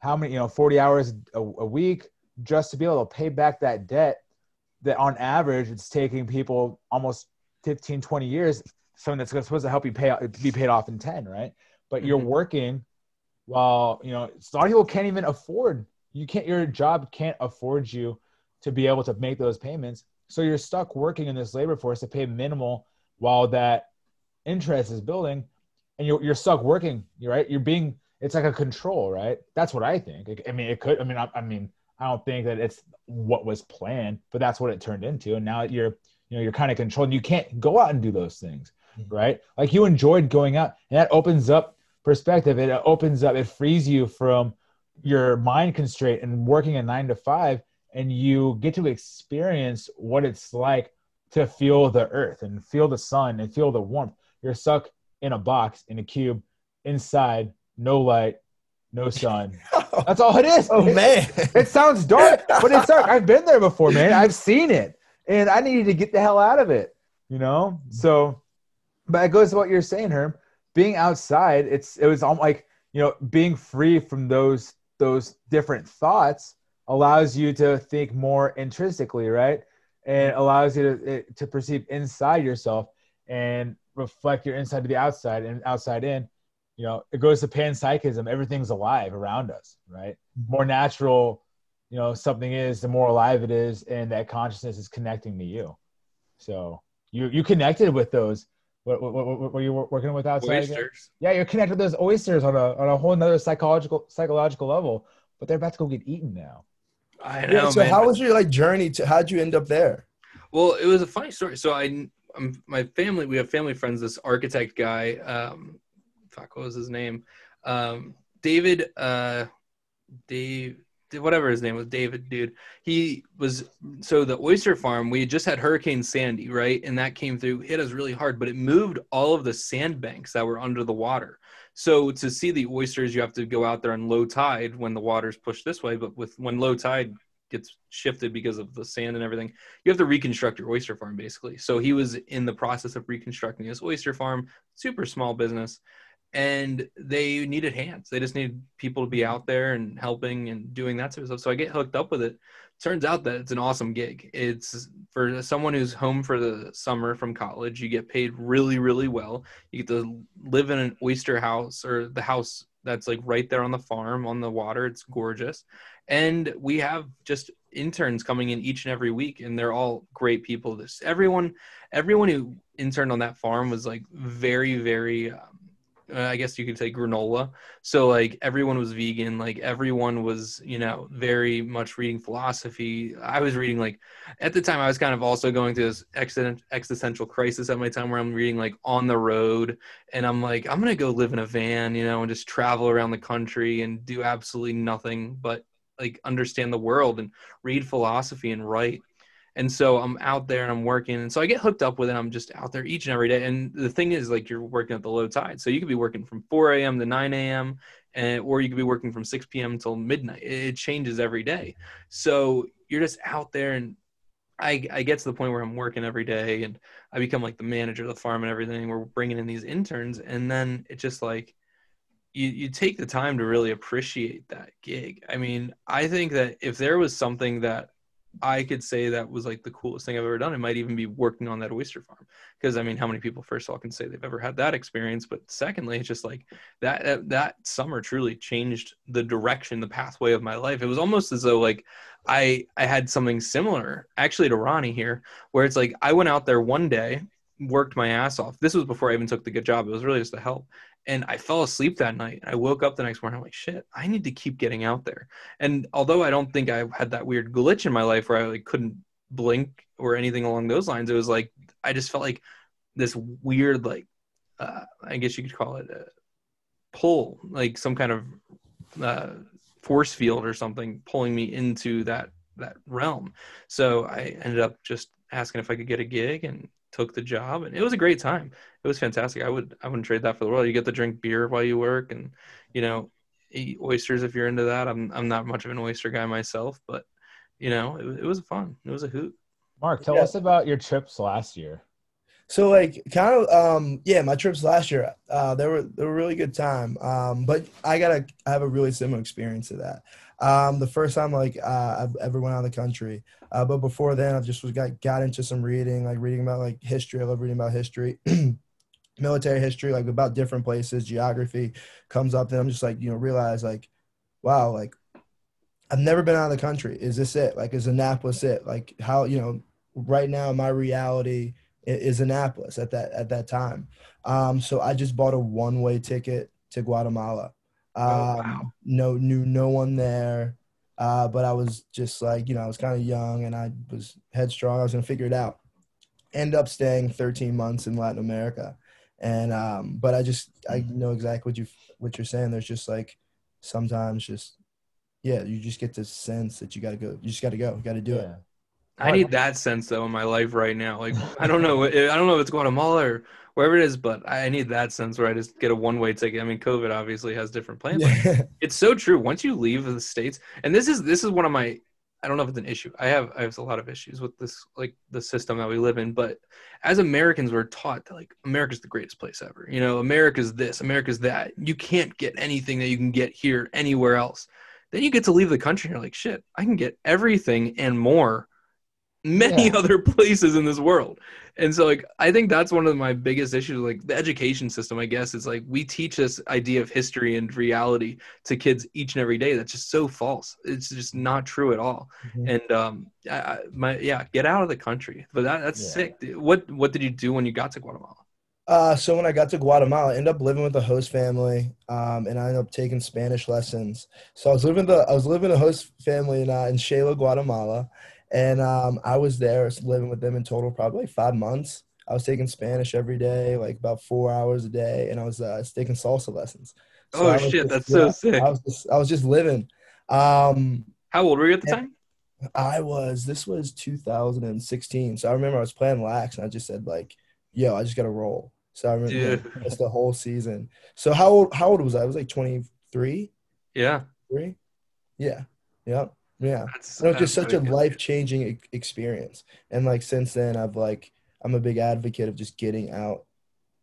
how many you know 40 hours a, a week just to be able to pay back that debt that on average it's taking people almost 15 20 years something that's supposed to help you pay be paid off in 10 right? But you're Mhm. working while you know a lot of people can't even afford you can't your job can't afford you to be able to make those payments. So you're stuck working in this labor force to pay minimal while that interest is building and you're, you're stuck working you're right? You're being it's like a control right? That's what i think. I mean it could i mean I, I mean i don't think that it's what was planned but that's what it turned into and now you're you know you're kind of controlled you can't go out and do those things Mhm. right? Like you enjoyed going out and that opens up perspective it opens up it frees you from your mind constraint and working a nine to five and you get to experience what it's like to feel the earth and feel the sun and feel the warmth. You're stuck in a box in a cube inside no light no sun. That's all it is. Oh man. it sounds dark, but it's dark. I've been there before, man. I've seen it, and I needed to get the hell out of it. You know. Mm-hmm. So, but it goes to what you're saying, Herm. Being outside, it's it was almost like you know being free from those those different thoughts allows you to think more intrinsically, right? And mm-hmm. allows you to to perceive inside yourself and reflect your inside to the outside and outside in. You know, it goes to panpsychism. Everything's alive around us, right? Mm-hmm. more natural you know something is the more alive it is and that consciousness is connecting to you so you you connected with those what, what, what, what were you wor- working with outside again? oysters yeah you're connected with those oysters on a on a whole nother psychological psychological level but they're about to go get eaten now i Yeah, know so man. how was your like journey to how'd you end up there Well, it was a funny story. So I, um, my family, we have family friends. This architect guy, um, fuck, what was his name? Um, David, uh, Dave, whatever his name was, David, dude. He was so the oyster farm. We just had Hurricane Sandy, right, and that came through, hit us really hard, but it moved all of the sandbanks that were under the water. So to see the oysters, you have to go out there on low tide when the water's pushed this way. But with when low tide gets shifted because of the sand and everything, you have to reconstruct your oyster farm basically. So he was in the process of reconstructing his oyster farm, super small business, and they needed hands. They just needed people to be out there and helping and doing that sort of stuff. So I get hooked up with it. Turns out that it's an awesome gig. It's for someone who's home for the summer from college. You get paid really, really well. You get to live in an oyster house or the house that's like right there on the farm on the water. It's gorgeous. And we have just interns coming in each and every week and they're all great people. This everyone everyone who interned on that farm was like very very um, Uh, I guess you could say granola. So like everyone was vegan, like everyone was, you know, very much reading philosophy. I was reading like at the time I was kind of also going through this existential crisis at my time where I'm reading like on the road and I'm like I'm going to go live in a van, you know, and just travel around the country and do absolutely nothing but like understand the world and read philosophy and write and so I'm out there and I'm working. And so I get hooked up with it. I'm just out there each and every day. And the thing is, like, you're working at the low tide. So you could be working from 4 a.m. to 9 a.m. And, or you could be working from 6 p.m. until midnight. It changes every day. So you're just out there and I, I get to the point where I'm working every day and I become like the manager of the farm and everything. We're bringing in these interns. And then it just like, you, you take the time to really appreciate that gig. I mean, I think that if there was something that I could say that was like the coolest thing I've ever done. It might even be working on that oyster farm. Because I mean, how many people first of all can say they've ever had that experience? But secondly, it's just like that, that that summer truly changed the direction, the pathway of my life. It was almost as though like I I had something similar actually to Ronnie here, where it's like I went out there one day, worked my ass off. This was before I even took the good job. It was really just to help and I fell asleep that night. I woke up the next morning. I'm like, shit, I need to keep getting out there. And although I don't think I had that weird glitch in my life where I like couldn't blink or anything along those lines, it was like I just felt like this weird, like uh, I guess you could call it a pull, like some kind of uh, force field or something pulling me into that that realm. So I ended up just asking if I could get a gig and took the job and it was a great time. It was fantastic. I would i wouldn't trade that for the world. You get to drink beer while you work and you know eat oysters if you're into that. I'm, I'm not much of an oyster guy myself but you know it, it was fun. It was a hoot. Mark tell yeah. us about your trips last year so like kind of um yeah my trips last year uh they were they were really good time um but i gotta I have a really similar experience to that um, the first time like uh, I've ever went out of the country. Uh, but before then, I've just was got got into some reading, like reading about like history. I love reading about history. military history like about different places geography comes up then i'm just like you know realize like wow like i've never been out of the country is this it like is annapolis it like how you know right now my reality is annapolis at that at that time um so i just bought a one way ticket to guatemala oh, wow. Um, no, knew no one there. Uh, but I was just like, you know, I was kind of young and I was headstrong. I was going to figure it out. End up staying 13 months in Latin America. And, um, but I just, I know exactly what you, what you're saying. There's just like, sometimes just, yeah, you just get this sense that you got to go, you just got to go, got to do yeah. it. I need that sense though in my life right now. Like I don't know, I don't know if it's Guatemala or wherever it is, but I need that sense where I just get a one way ticket. I mean, COVID obviously has different plans. Yeah. It's so true. Once you leave the states, and this is this is one of my I don't know if it's an issue. I have I have a lot of issues with this like the system that we live in. But as Americans, we're taught that like America's the greatest place ever. You know, America's this, America's that. You can't get anything that you can get here anywhere else. Then you get to leave the country and you're like, shit, I can get everything and more many yeah. other places in this world. And so like I think that's one of my biggest issues like the education system I guess is like we teach this idea of history and reality to kids each and every day that's just so false. It's just not true at all. Mm-hmm. And um I, my yeah, get out of the country. But that that's yeah. sick. What what did you do when you got to Guatemala? Uh, so when I got to Guatemala, I ended up living with a host family, um, and I ended up taking Spanish lessons. So I was living the I was living a host family in uh, in Xela, Guatemala, and um, I was there living with them in total probably like five months. I was taking Spanish every day, like about four hours a day, and I was uh, taking salsa lessons. So oh shit, that's yeah, so sick. I was just, I was just living. Um, How old were you at the time? I was. This was 2016. So I remember I was playing lax, and I just said like, "Yo, I just got to roll." So I remember that's the whole season. So how old? How old was I? I was like 23, Yeah. three. Yeah, yeah, yeah. That's, It was just such a life changing experience. And like since then, I've like I'm a big advocate of just getting out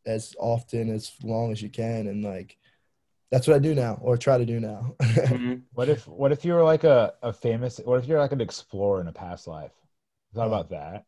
as often as long as you can, and like that's what I do now, or try to do now. Mhm. What if what if you were like a, a famous what if you're like an explorer in a past life? Thought about that.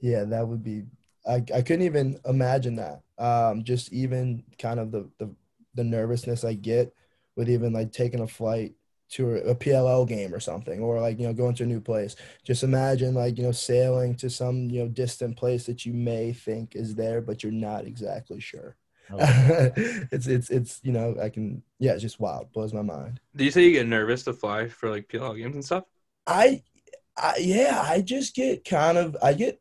Yeah, that would be. I I couldn't even imagine that. Um, just even kind of the the the nervousness I get with even like taking a flight to a, a PLL game or something, or like you know going to a new place. Just imagine like you know sailing to some you know distant place that you may think is there, but you're not exactly sure. Oh, okay. it's it's it's you know I can yeah it's just wild blows my mind. Do you say you get nervous to fly for like PLL games and stuff? I, I yeah, I just get kind of I get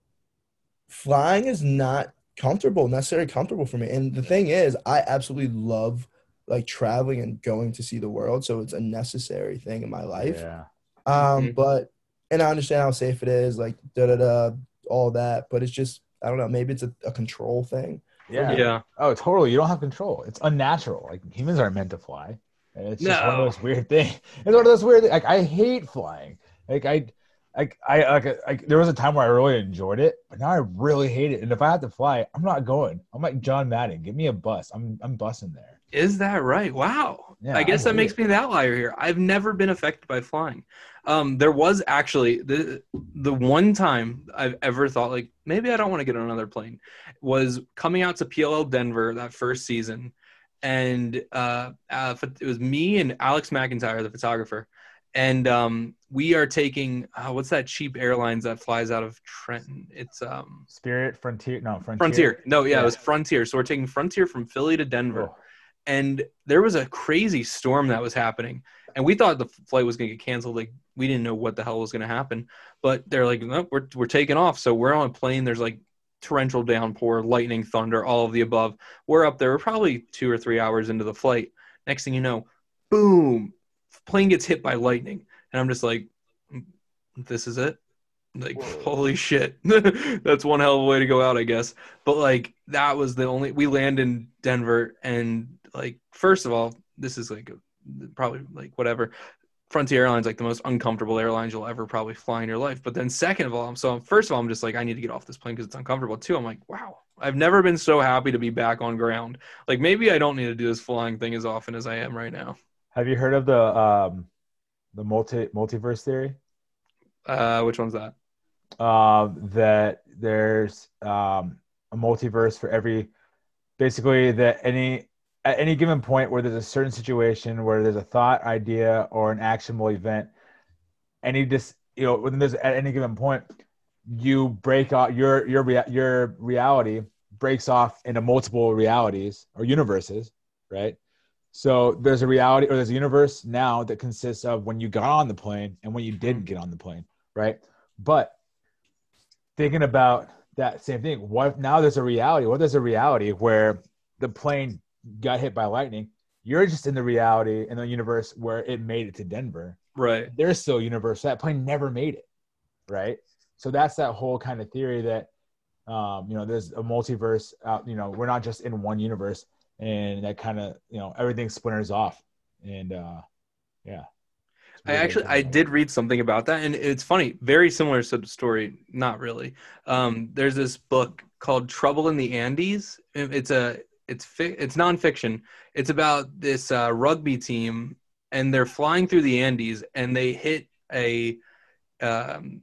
flying is not comfortable, necessarily comfortable for me. And the thing is, I absolutely love like traveling and going to see the world, so it's a necessary thing in my life. Yeah. Um, Mhm. but and I understand how safe it is, like da da da, all that. But it's just I don't know, maybe it's a, a control thing. Yeah. Yeah. Oh, totally. You don't have control. It's unnatural. Like humans aren't meant to fly. And it's just one of those weird things. It's one of those weird. Like I hate flying. Like I, like I, like, like there was a time where I really enjoyed it, but now I really hate it. And if I have to fly, I'm not going. I'm like John Madden. Give me a bus. I'm, I'm bussing there. Is that right? Wow. Yeah, I guess I that makes me the outlier here. I've never been affected by flying. Um, there was actually the the one time I've ever thought like maybe I don't want to get on another plane was coming out to PLL Denver that first season, and uh, uh, it was me and Alex McIntyre, the photographer, and um, we are taking uh, what's that cheap airlines that flies out of Trenton? It's um, Spirit, Frontier. No, Frontier. Frontier. No, yeah, Yeah. it was Frontier. So we're taking Frontier from Philly to Denver Oh, and there was a crazy storm that was happening. And we thought the flight was going to get canceled like we didn't know what the hell was going to happen. But they're like no we're, we're taking off. So we're on a plane there's like torrential downpour lightning thunder all of the above. We're up there we're probably two or three hours into the flight. Next thing you know boom plane gets hit by lightning. And i'm just like "Mm, this is it? Like Whoa. holy shit. That's one hell of a way to go out i guess. But like that was the only we land in denver and like first of all this is like a, probably like whatever. Frontier airlines like the most uncomfortable airlines you'll ever probably fly in your life. But then second of all so first of all i'm just like i need to get off this plane because it's uncomfortable. Too i'm like wow i've never been so happy to be back on ground. Like maybe i don't need to do this flying thing as often as i am right now. Have you heard of the um, the multi multiverse theory? uh which one's that? Uh, that there's um, a multiverse for every basically that any at any given point where there's a certain situation where there's a thought idea or an actionable event any just you know when there's at any given point you break out your your rea- your reality breaks off into multiple realities or universes right so there's a reality or there's a universe now that consists of when you got on the plane and when you didn't mm-hmm. get on the plane right but thinking about that same thing. What if now there's a reality? What there's a reality where the plane got hit by lightning? You're just in the reality in the universe where it made it to Denver. right There's still a universe that plane never made it, right? So that's that whole kind of theory that um, you know there's a multiverse. Out, you know, we're not just in one universe, and that kind of you know everything splinters off, and uh, yeah. It's I actually I did read something about that, and it's funny, very similar to the story. Not really. Um, there's this book called Trouble in the Andes. It's a it's fi- it's nonfiction. It's about this uh, rugby team, and they're flying through the Andes, and they hit a, um,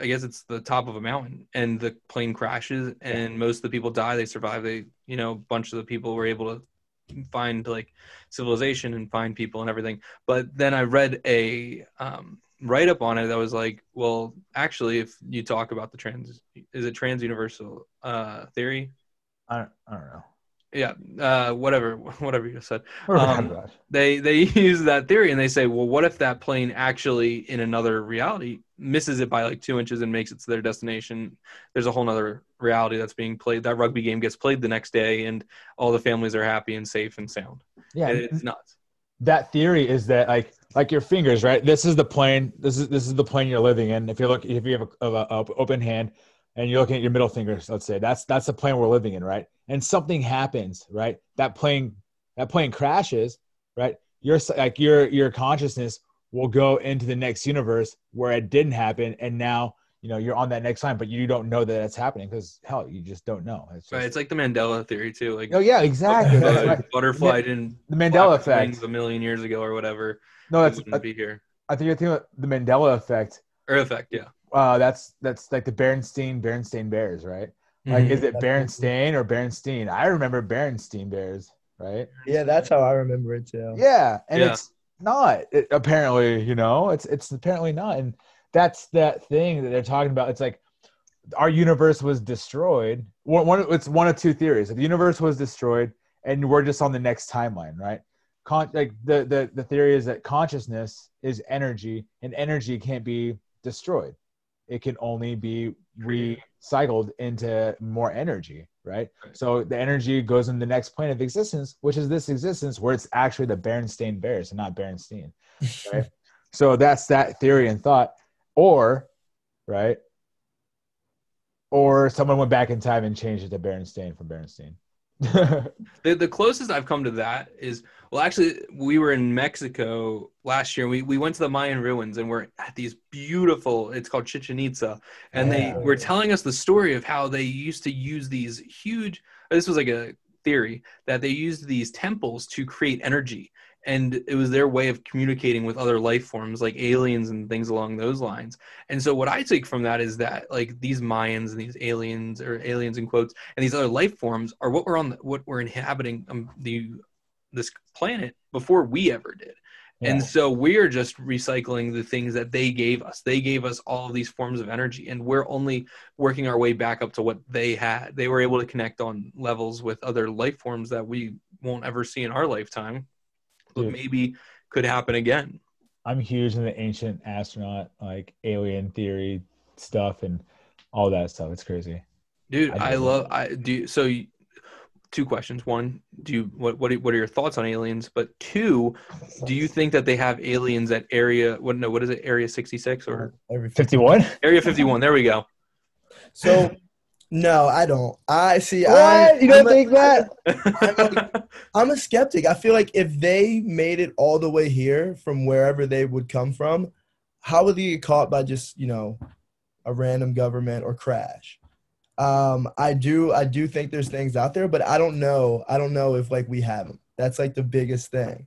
I guess it's the top of a mountain, and the plane crashes, and most of the people die. They survive. They you know a bunch of the people were able to find like civilization and find people and everything but then I read a um, write up on it that was like, well, actually, if you talk about the trans, is it trans universal uh, theory? I don't, I don't know. Yeah, uh, whatever, whatever you said. What are we Um. They they use that theory and they say, well, what if that plane actually in another reality misses it by like two inches and makes it to their destination? There's a whole nother reality that's being played. That rugby game gets played the next day, and all the families are happy and safe and sound. Yeah, And it's nuts. that theory is that like like your fingers, right? This is the plane. This is this is the plane you're living in. If you look, if you have a, a, a open hand and you're looking at your middle fingers, let's say that's that's the plane we're living in, right? And something happens, right? That plane that plane crashes, right? Your like your your consciousness will go into the next universe where it didn't happen, and now you know you're on that next line, but you don't know that that's happening because hell, you just don't know. It's just, right. It's like the Mandela theory too. Like oh yeah, exactly. The, right. butterfly didn't the Mandela effect a million years ago or whatever. No, that's wouldn't be here. I think you're thinking about the Mandela effect. Or effect, yeah. Uh, that's that's like the Berenstain Berenstain Bears, right? Like, mm-hmm. is it Berenstain or Berenstein? I remember Berenstein Bears, right? Yeah, that's how I remember it too. Yeah, and yeah. it's not it, apparently. You know, it's it's apparently not, and that's that thing that they're talking about. It's like our universe was destroyed. One, one it's one of two theories. The universe was destroyed, and we're just on the next timeline, right? Con- like the, the the theory is that consciousness is energy, and energy can't be destroyed. It can only be recycled into more energy, right? So the energy goes in the next plane of existence, which is this existence where it's actually the Berenstain Bears and not Berenstein, right? so that's that theory and thought or right or someone went back in time and changed it to Berenstain from Berenstain. the the closest I've come to that is well, actually, we were in Mexico last year. We we went to the Mayan ruins and we're at these beautiful. It's called Chichen Itza, and yeah. they were telling us the story of how they used to use these huge. This was like a theory that they used these temples to create energy and it was their way of communicating with other life forms like aliens and things along those lines and so what i take from that is that like these mayans and these aliens or aliens in quotes and these other life forms are what we're on the, what we're inhabiting um, the this planet before we ever did yeah. and so we're just recycling the things that they gave us they gave us all of these forms of energy and we're only working our way back up to what they had they were able to connect on levels with other life forms that we won't ever see in our lifetime but Dude. maybe could happen again. I'm huge in the ancient astronaut, like alien theory stuff and all that stuff. It's crazy. Dude, I, I love I do so two questions. One, do you what what what are your thoughts on aliens? But two, do you think that they have aliens at area what no, what is it? Area 66 or area 51? Area 51. There we go. So no, I don't. I see. What? I, you don't I'm think a, that? I'm, like, I'm a skeptic. I feel like if they made it all the way here from wherever they would come from, how would they get caught by just you know a random government or crash? Um, I do. I do think there's things out there, but I don't know. I don't know if like we have them. That's like the biggest thing.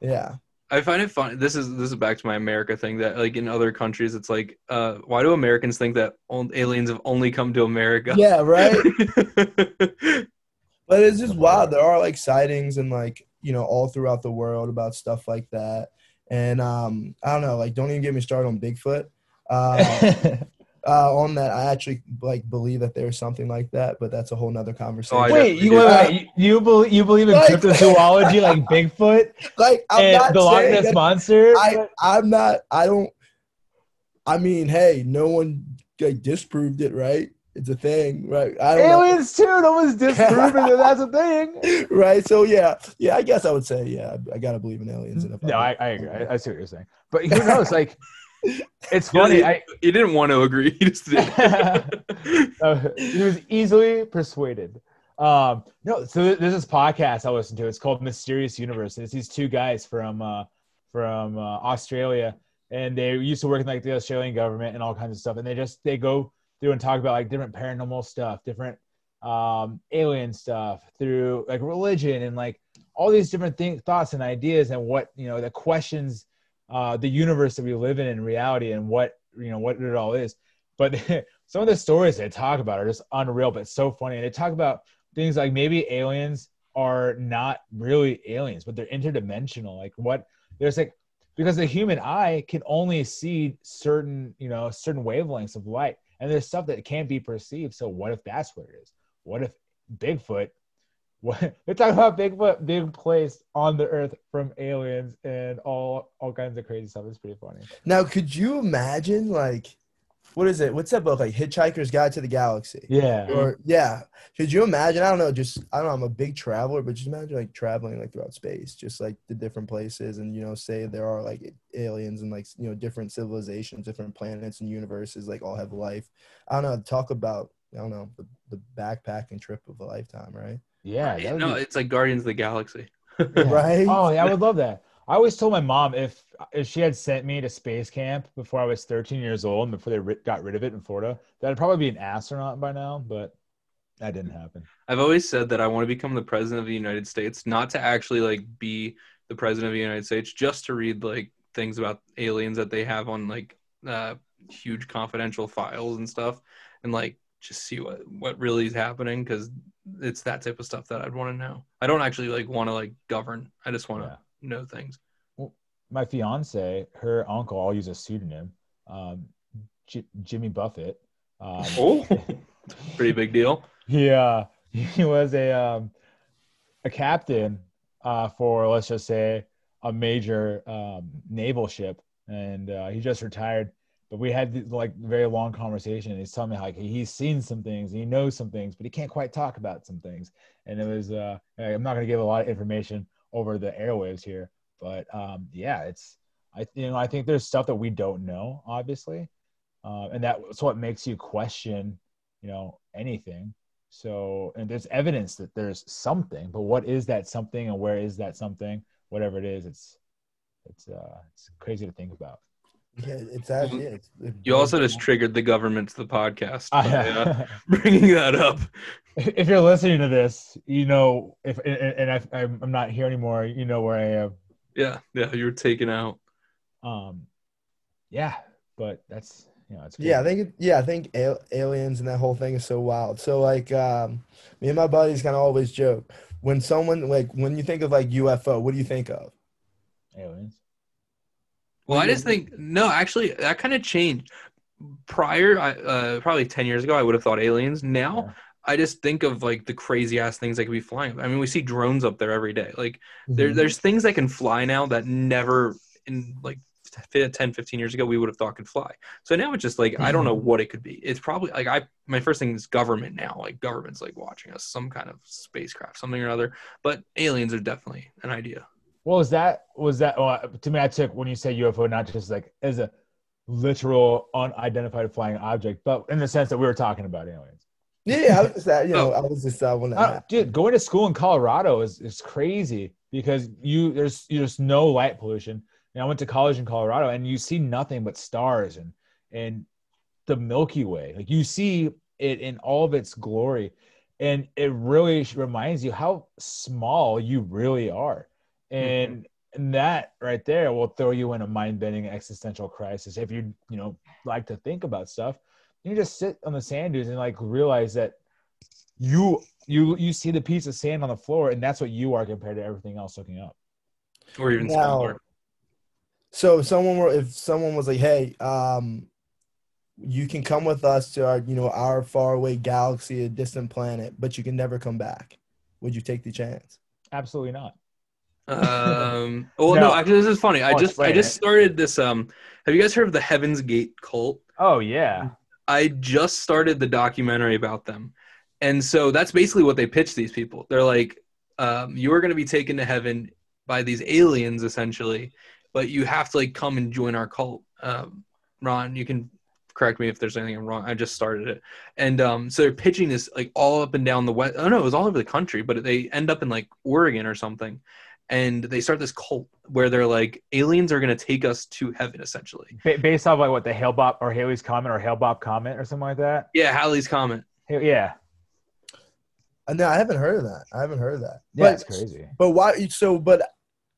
Yeah. I find it fun. This is this is back to my America thing that like in other countries, it's like, uh, why do Americans think that aliens have only come to America? Yeah, right. but it's just wild. There are like sightings and like you know all throughout the world about stuff like that. And um, I don't know, like don't even get me started on Bigfoot. Um, uh, on that. I actually like believe that there's something like that, but that's a whole nother conversation. Oh, wait, you, wait, you believe you believe in like, cryptozoology like Bigfoot, like I'm and not the Loch Ness monster? I I'm not. I don't. I mean, hey, no one like, disproved it, right? It's a thing, right? Aliens know. too. No one's disproven that that's a thing, right? So yeah, yeah. I guess I would say yeah. I, I gotta believe in aliens. no, I, I agree. I, I see what you're saying, but who knows? Like it's funny. He, I, he didn't want to agree. He just did. uh, he was easily persuaded. Um, no, so there's this podcast I listen to. It's called Mysterious Universe. And it's these two guys from uh, from uh, Australia, and they used to work in like the Australian government and all kinds of stuff. And they just they go through and talk about like different paranormal stuff, different um, alien stuff, through like religion and like all these different things, thoughts and ideas, and what you know the questions uh, the universe that we live in in reality and what you know what it all is. But some of the stories they talk about are just unreal, but so funny. And they talk about things like maybe aliens are not really aliens, but they're interdimensional. Like what there's like because the human eye can only see certain you know certain wavelengths of light, and there's stuff that can't be perceived. So what if that's what it is? What if Bigfoot what they're talking about Bigfoot being placed on the earth from aliens and all all kinds of crazy stuff. It's pretty funny. Now, could you imagine like what is it? What's that book? Like Hitchhiker's Guide to the Galaxy. Yeah. Or yeah, could you imagine? I don't know. Just I don't know. I'm a big traveler, but just imagine like traveling like throughout space, just like the different places, and you know, say there are like aliens and like you know different civilizations, different planets and universes, like all have life. I don't know. Talk about I don't know the, the backpacking trip of a lifetime, right? Yeah. Right? no, be- it's like Guardians of the Galaxy. yeah. Right? Oh, yeah, I would love that. I always told my mom if if she had sent me to space camp before I was 13 years old and before they ri- got rid of it in Florida, that I'd probably be an astronaut by now. But that didn't happen. I've always said that I want to become the president of the United States, not to actually like be the president of the United States, just to read like things about aliens that they have on like uh, huge confidential files and stuff, and like just see what what really is happening because it's that type of stuff that I'd want to know. I don't actually like want to like govern. I just want to Yeah. know things. My fiance, her uncle, I'll use a pseudonym, um, J- Jimmy Buffett. Um, Oh, pretty big deal. he uh, he was a um, a captain uh, for let's just say a major um, naval ship, and uh, he just retired. But we had this, like very long conversation. He's telling me like, he's seen some things, he knows some things, but he can't quite talk about some things. And it was uh, I'm not going to give a lot of information over the airwaves here, but um, yeah, it's I you know I think there's stuff that we don't know, obviously, uh, and that's what makes you question, you know, anything. So, and there's evidence that there's something, but what is that something, and where is that something? Whatever it is, it's it's uh it's crazy to think about. Yeah, it's that. Yeah, it's, it You also just triggered the government to the podcast by, uh, bringing that up. if you're listening to this, you know if and, and I, I'm I'm not here anymore. You know where I am. Yeah, yeah, you're taken out. Um, yeah, but that's you know it's Yeah, I think yeah, I think aliens and that whole thing is so wild. So like, um, me and my buddies kind of always joke when someone like when you think of like UFO, what do you think of? aliens. Well, I What do you just think no, actually, that kind of changed. Prior, I, uh, probably ten years ago, I would have thought aliens. Now, Yeah. I just think of like the crazy ass things that could be flying. I mean, we see drones up there every day. Like Mm-hmm. there, there's things that can fly now that never in like fi- 10, 15 years ago we would have thought could fly. So now it's just like I don't know Mhm. what it could be. It's probably like I my first thing is government now. Like government's like watching us, some kind of spacecraft, something or other. But aliens are definitely an idea. Well, was that was that well, to me? I took when you say UFO not just like as a literal unidentified flying object, but in the sense that we were talking about aliens. Yeah, I was just that. You know, Oh. I was just that one. That Uh, dude, going to school in Colorado is is crazy because you there's there's no light pollution. And I went to college in Colorado, and you see nothing but stars and and the Milky Way. Like you see it in all of its glory, and it really reminds you how small you really are. And and that right there will throw you in a mind-bending existential crisis if you you know like to think about stuff. You just sit on the sand dunes and like realize that you you you see the piece of sand on the floor and that's what you are compared to everything else looking up Or even Now- smaller. So if someone were if someone was like, hey, um, you can come with us to our you know our faraway galaxy, a distant planet, but you can never come back. Would you take the chance? absolutely not Um. Well, no. No. Actually, this is funny. I just I just started this. Um. Have you guys heard of the Heaven's Gate cult? oh yeah I just started the documentary about them, and so that's basically what they pitch these people. They're like, um, "You are going to be taken to heaven by these aliens, essentially, but you have to like come and join our cult." Um, Ron, you can correct me if there's anything I'm wrong. I just started it, and um, so they're pitching this like all up and down the west. Oh no, it was all over the country, but they end up in like Oregon or something. And they start this cult where they're like, aliens are going to take us to heaven, essentially. Based off like what the Hale-Bopp or Halley's comet or Hale-Bopp comet or something like that Yeah, Halley's comet. Yeah Uh, no, I haven't heard of that. I haven't heard of that. yeah but, it's crazy But why? So, but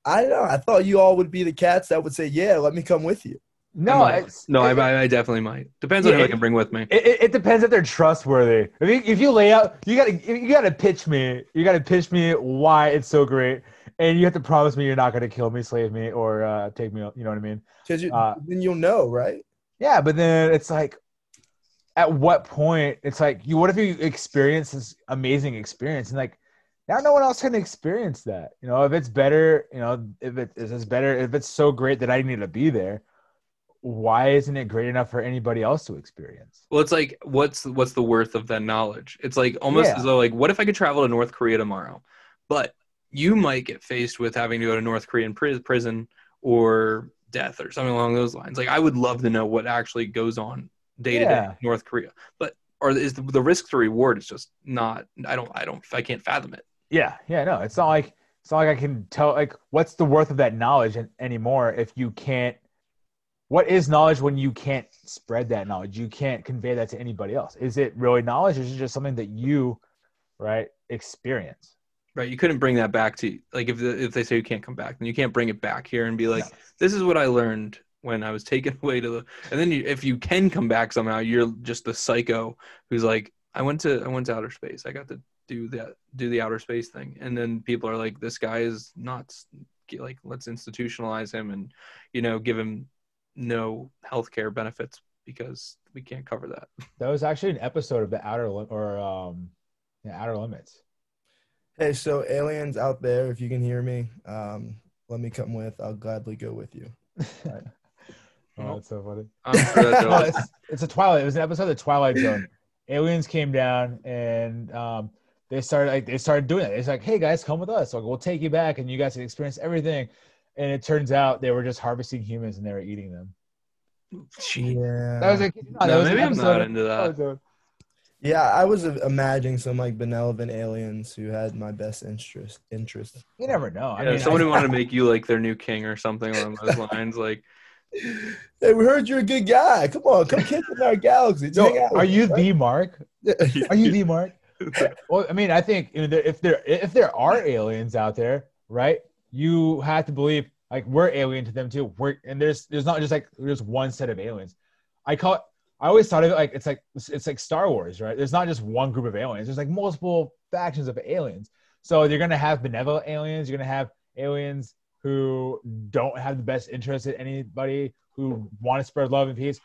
I don't know. I thought you all would be the cats that would say, "Yeah, let me come with you." No might. it's, no, it, I, I definitely might. Depends on Yeah, who I can bring with me. it, it, it depends if they're trustworthy if you, if you lay out you gotta you gotta pitch me you gotta pitch me why it's so great and you have to promise me you're not gonna kill me slave me or uh, take me you know what i mean Because you, Uh, then you'll know, right? Yeah, but then it's like, at what point it's like you? What if you experience this amazing experience and like now no one else can experience that? You know, if it's better, you know, if it is it's better, if it's so great that I need to be there, why isn't it great enough for anybody else to experience? Well, it's like what's what's the worth of that knowledge? It's like almost Yeah. as though like what if I could travel to North Korea tomorrow, but you might get faced with having to go to North Korean pri- prison or death or something along those lines. Like I would love to know what actually goes on day to day North Korea, but or is the, the risk to reward is just not? I don't I don't I can't fathom it. Yeah, yeah, no, it's not like it's not like I can tell like what's the worth of that knowledge anymore if you can't. What is knowledge when you can't spread that knowledge? You can't convey that to anybody else. Is it really knowledge, or is it just something that you, right, experience? Right, you couldn't bring that back to like if the, if they say you can't come back, then you can't bring it back here and be like, No. this is what I learned when I was taken away to the. And then you, if you can come back somehow, you're just the psycho who's like, I went to I went to outer space. I got to do that do the outer space thing, and then people are like, this guy is nuts. Get- Like let's institutionalize him and you know give him no healthcare benefits because we can't cover that. That was actually an episode of the Outer Lim- or um, yeah, Outer Limits. Hey, so aliens out there, if you can hear me, um, let me come with. I'll gladly go with you. Oh, that's so funny. I'm sure that No, it's, it's a Twilight. It was an episode of the Twilight Zone. Aliens came down and um, they started like they started doing it. It's like, hey guys, come with us. Like we'll take you back and you guys can experience everything. And it turns out they were just harvesting humans and they were eating them. Gee. Yeah. That was like, no, that was maybe I'm not into that. Yeah, I was uh, imagining some like benevolent aliens who had my best interest. Interest. You never know. I Yeah, mean, somebody I- wanted to make you like their new king or something along those lines. Like, Hey, we heard you're a good guy. Come on, come kick in our galaxy. Yo, Hang out are you us, right? the Mark? Are you the Mark? Well, I mean, I think you know, if there if there are aliens out there, right? You have to believe like we're alien to them too. We're and there's there's not just like there's one set of aliens. I call it. I always thought of it like it's like it's, like Star Wars, right? There's not just one group of aliens. There's like multiple factions of aliens. So you're gonna have benevolent aliens. You're gonna have aliens who don't have the best interest in anybody, who want to spread love and peace,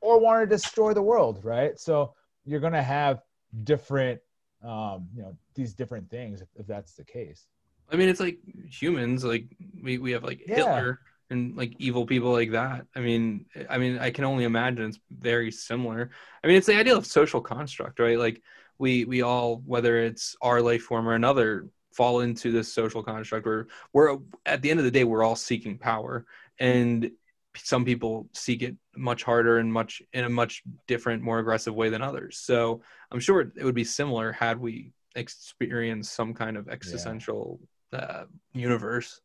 or want to destroy the world, right? So you're gonna have different um, you know, these different things if, if that's the case. I mean, it's like humans. Like we, we have like Yeah. Hitler and like evil people like that. I mean, I mean, I can only imagine it's very similar. I mean, it's the idea of social construct, right? Like we we all, whether it's our life form or another, fall into this social construct where we're at the end of the day we're all seeking power, and some people seek it much harder and much in a much different, more aggressive way than others. So I'm sure it would be similar had we experienced some kind of existential uh, universe.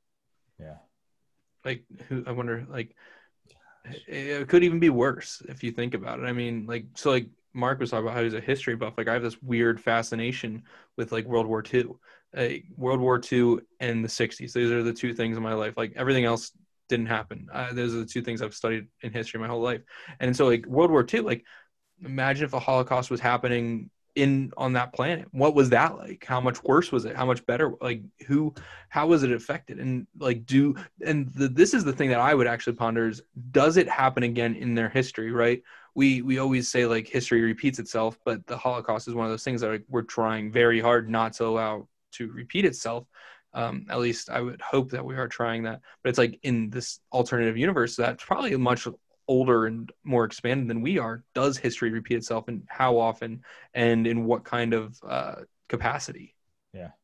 Yeah. Like, who I wonder, like, it could even be worse if you think about it. I mean, like, so like Mark was talking about how he's a history buff. Like, I have this weird fascination with like World War II, like World War II and the '60s. These are the two things in my life. Like everything else didn't happen. Uh, those are the two things I've studied in history my whole life. And so, like World War II, like imagine if a Holocaust was happening in on that planet. What was that like? How much worse was it? How much better? Like who? How was it affected? And like do and the, this is the thing that I would actually ponder is does it happen again in their history? Right? We we always say like history repeats itself, but the Holocaust is one of those things that like, we're trying very hard not to allow to repeat itself. Um, at least I would hope that we are trying that. But it's like in this alternative universe that's probably much older and more expanded than we are. Does history repeat itself, and how often, and in what kind of uh, capacity?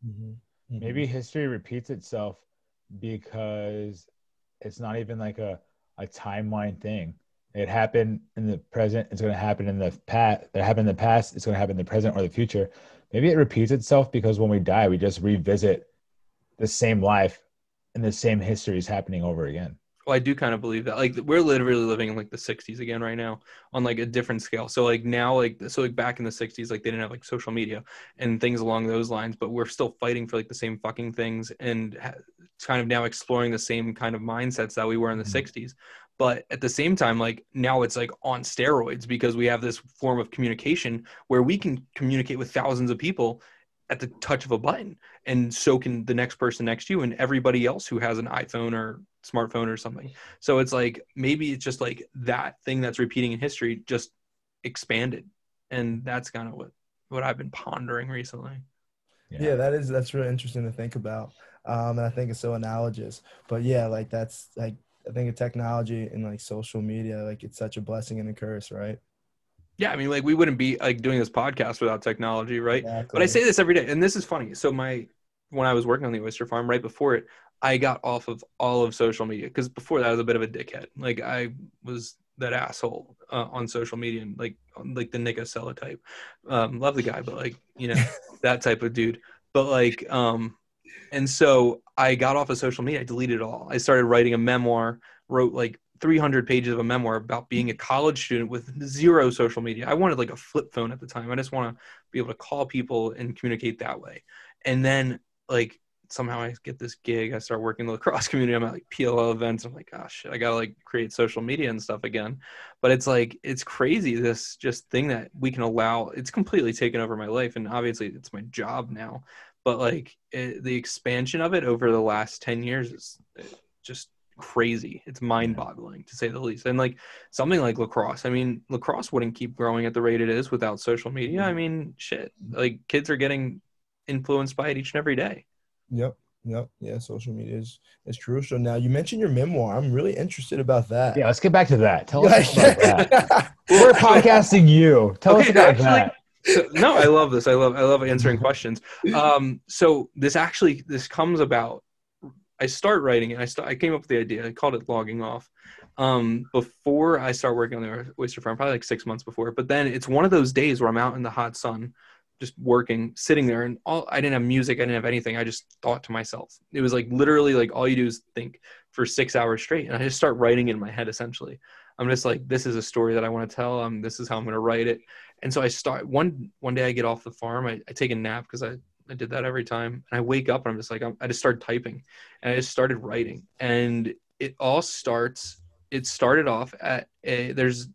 Mhm. Mhm. Maybe history repeats itself because it's not even like a, a timeline thing. It happened in the present, it's going to happen in the past. That happened in the past, it's going to happen in the present or the future. Maybe it repeats itself because when we die, we just revisit the same life and the same history is happening over again. Well, I do kind of believe that. Like we're literally living in like the 60s again right now on like a different scale. So like now like so like back in the 60s like they didn't have like social media and things along those lines, but we're still fighting for like the same fucking things and ha- kind of now exploring the same kind of mindsets that we were in the Mhm. 60s. But at the same time like now it's like on steroids because we have this form of communication where we can communicate with thousands of people at the touch of a button and so can the next person next to you and everybody else who has an iPhone or smartphone or something. So it's like maybe it's just like that thing that's repeating in history just expanded. And that's kind of what what I've been pondering recently. Yeah, that is that's really interesting to think about. Um, and I think it's so analogous. But yeah, like that's like I think of technology and like social media, like it's such a blessing and a curse, right? Yeah, I mean, like we wouldn't be like doing this podcast without technology, right? Exactly. But I say this every day, and this is funny. So my when I was working on the oyster farm, right before it, I got off of all of social media because before that I was a bit of a dickhead. Like I was that asshole uh, on social media and like like the Nick Acella type. Um, love the guy, but like you know that type of dude. But like um, and so I got off of social media. I deleted it all. I started writing a memoir. Wrote like 300 pages of a memoir about being a college student with zero social media. I wanted like a flip phone at the time. I just want to be able to call people and communicate that way. And then like somehow I get this gig. I start working in the lacrosse community. I'm at like PLL events. I'm like, oh shit, I gotta like create social media and stuff again. But it's like it's crazy this just thing that we can allow. It's completely taken over my life, and obviously it's my job now. But like it, the expansion of it over the last ten years is uh, just crazy. It's mind-boggling to say the least. And like something like lacrosse. I mean, lacrosse wouldn't keep growing at the rate it is without social media. I mm-hmm. mean, shit. Like kids are getting influenced by it each and every day. Yep. Yep. Yeah. Social media is, is crucial. Now you mentioned your memoir. I'm really interested about that. Yeah, let's get back to that. Tell us about that. We're podcasting you. Tell Okay, us about actually- that. So, no, I love this. I love I love answering questions. Um, so this actually this comes about. I start writing it. I start. I came up with the idea. I called it logging off. Um, before I start working on the oyster farm, probably like six months before. But then it's one of those days where I'm out in the hot sun, just working, sitting there, and all I didn't have music. I didn't have anything. I just thought to myself. It was like literally like all you do is think for six hours straight, and I just start writing in my head. Essentially, I'm just like, this is a story that I want to tell. Um, this is how I'm going to write it. And so I start one one day I get off the farm. I, I take a nap because I, I did that every time. And I wake up and I'm just like I'm, I just started typing, and I just started writing. And it all starts. It started off at a, there's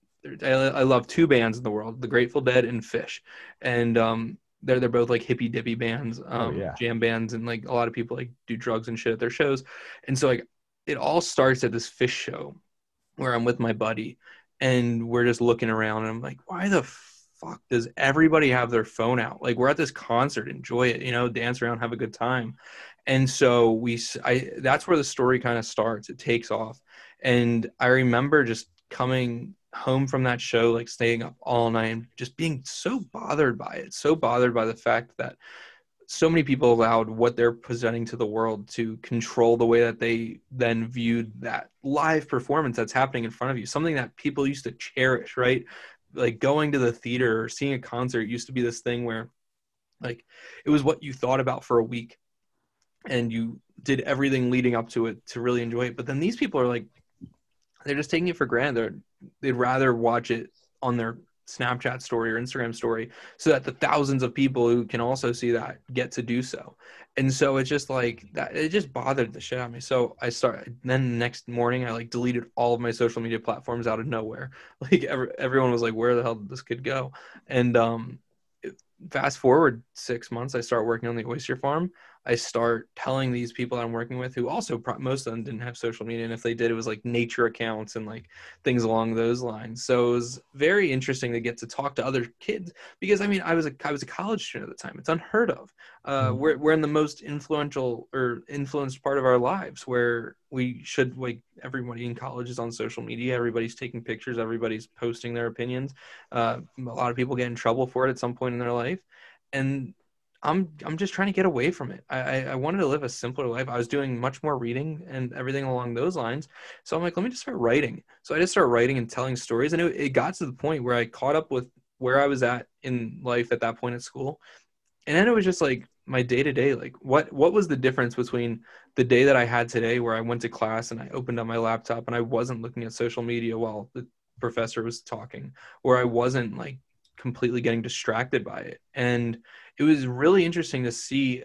I, I love two bands in the world, the Grateful Dead and Phish, and um they're they're both like hippy dippy bands, um, yeah. jam bands, and like a lot of people like do drugs and shit at their shows. And so like it all starts at this Phish show where I'm with my buddy and we're just looking around and I'm like, why the fuck does everybody have their phone out? Like we're at this concert, enjoy it, you know, dance around, have a good time. And so we, I, that's where the story kind of starts. It takes off. And I remember just coming home from that show, like staying up all night and just being so bothered by it, so bothered by the fact that so many people allowed what they're presenting to the world to control the way that they then viewed that live performance that's happening in front of you something that people used to cherish right? Like going to the theater or seeing a concert used to be this thing where like it was what you thought about for a week and you did everything leading up to it to really enjoy it. But then these people are like they're just taking it for granted. They're, they'd rather watch it on their snapchat story or instagram story so that the thousands of people who can also see that get to do so. And so it's just like that it just bothered the shit out of me. So i started then the next morning i like deleted all of my social media platforms out of nowhere. Like every, everyone was like where the hell did this kid go? And um fast forward six months i start working on the oyster farm i start telling these people i'm working with who also pro- most of them didn't have social media and if they did it was like nature accounts and like things along those lines. So it was very interesting to get to talk to other kids because i mean i was a i was a college student at the time. It's unheard of. Uh, Mhm. we're, we're in the most influential or influenced part of our lives where we should like everybody in college is on social media. Everybody's taking pictures. Everybody's posting their opinions. Uh, a lot of people get in trouble for it at some point in their life. And i'm i'm just trying to get away from it. I, I wanted to live a simpler life. I was doing much more reading and everything along those lines. So i'm like let me just start writing. So i just started writing and telling stories and it, it got to the point where i caught up with where i was at in life at that point at school. And then it was just like my day to day like what what was the difference between the day that i had today where i went to class and i opened up my laptop and i wasn't looking at social media while the professor was talking or i wasn't like completely getting distracted by it? And it was really interesting to see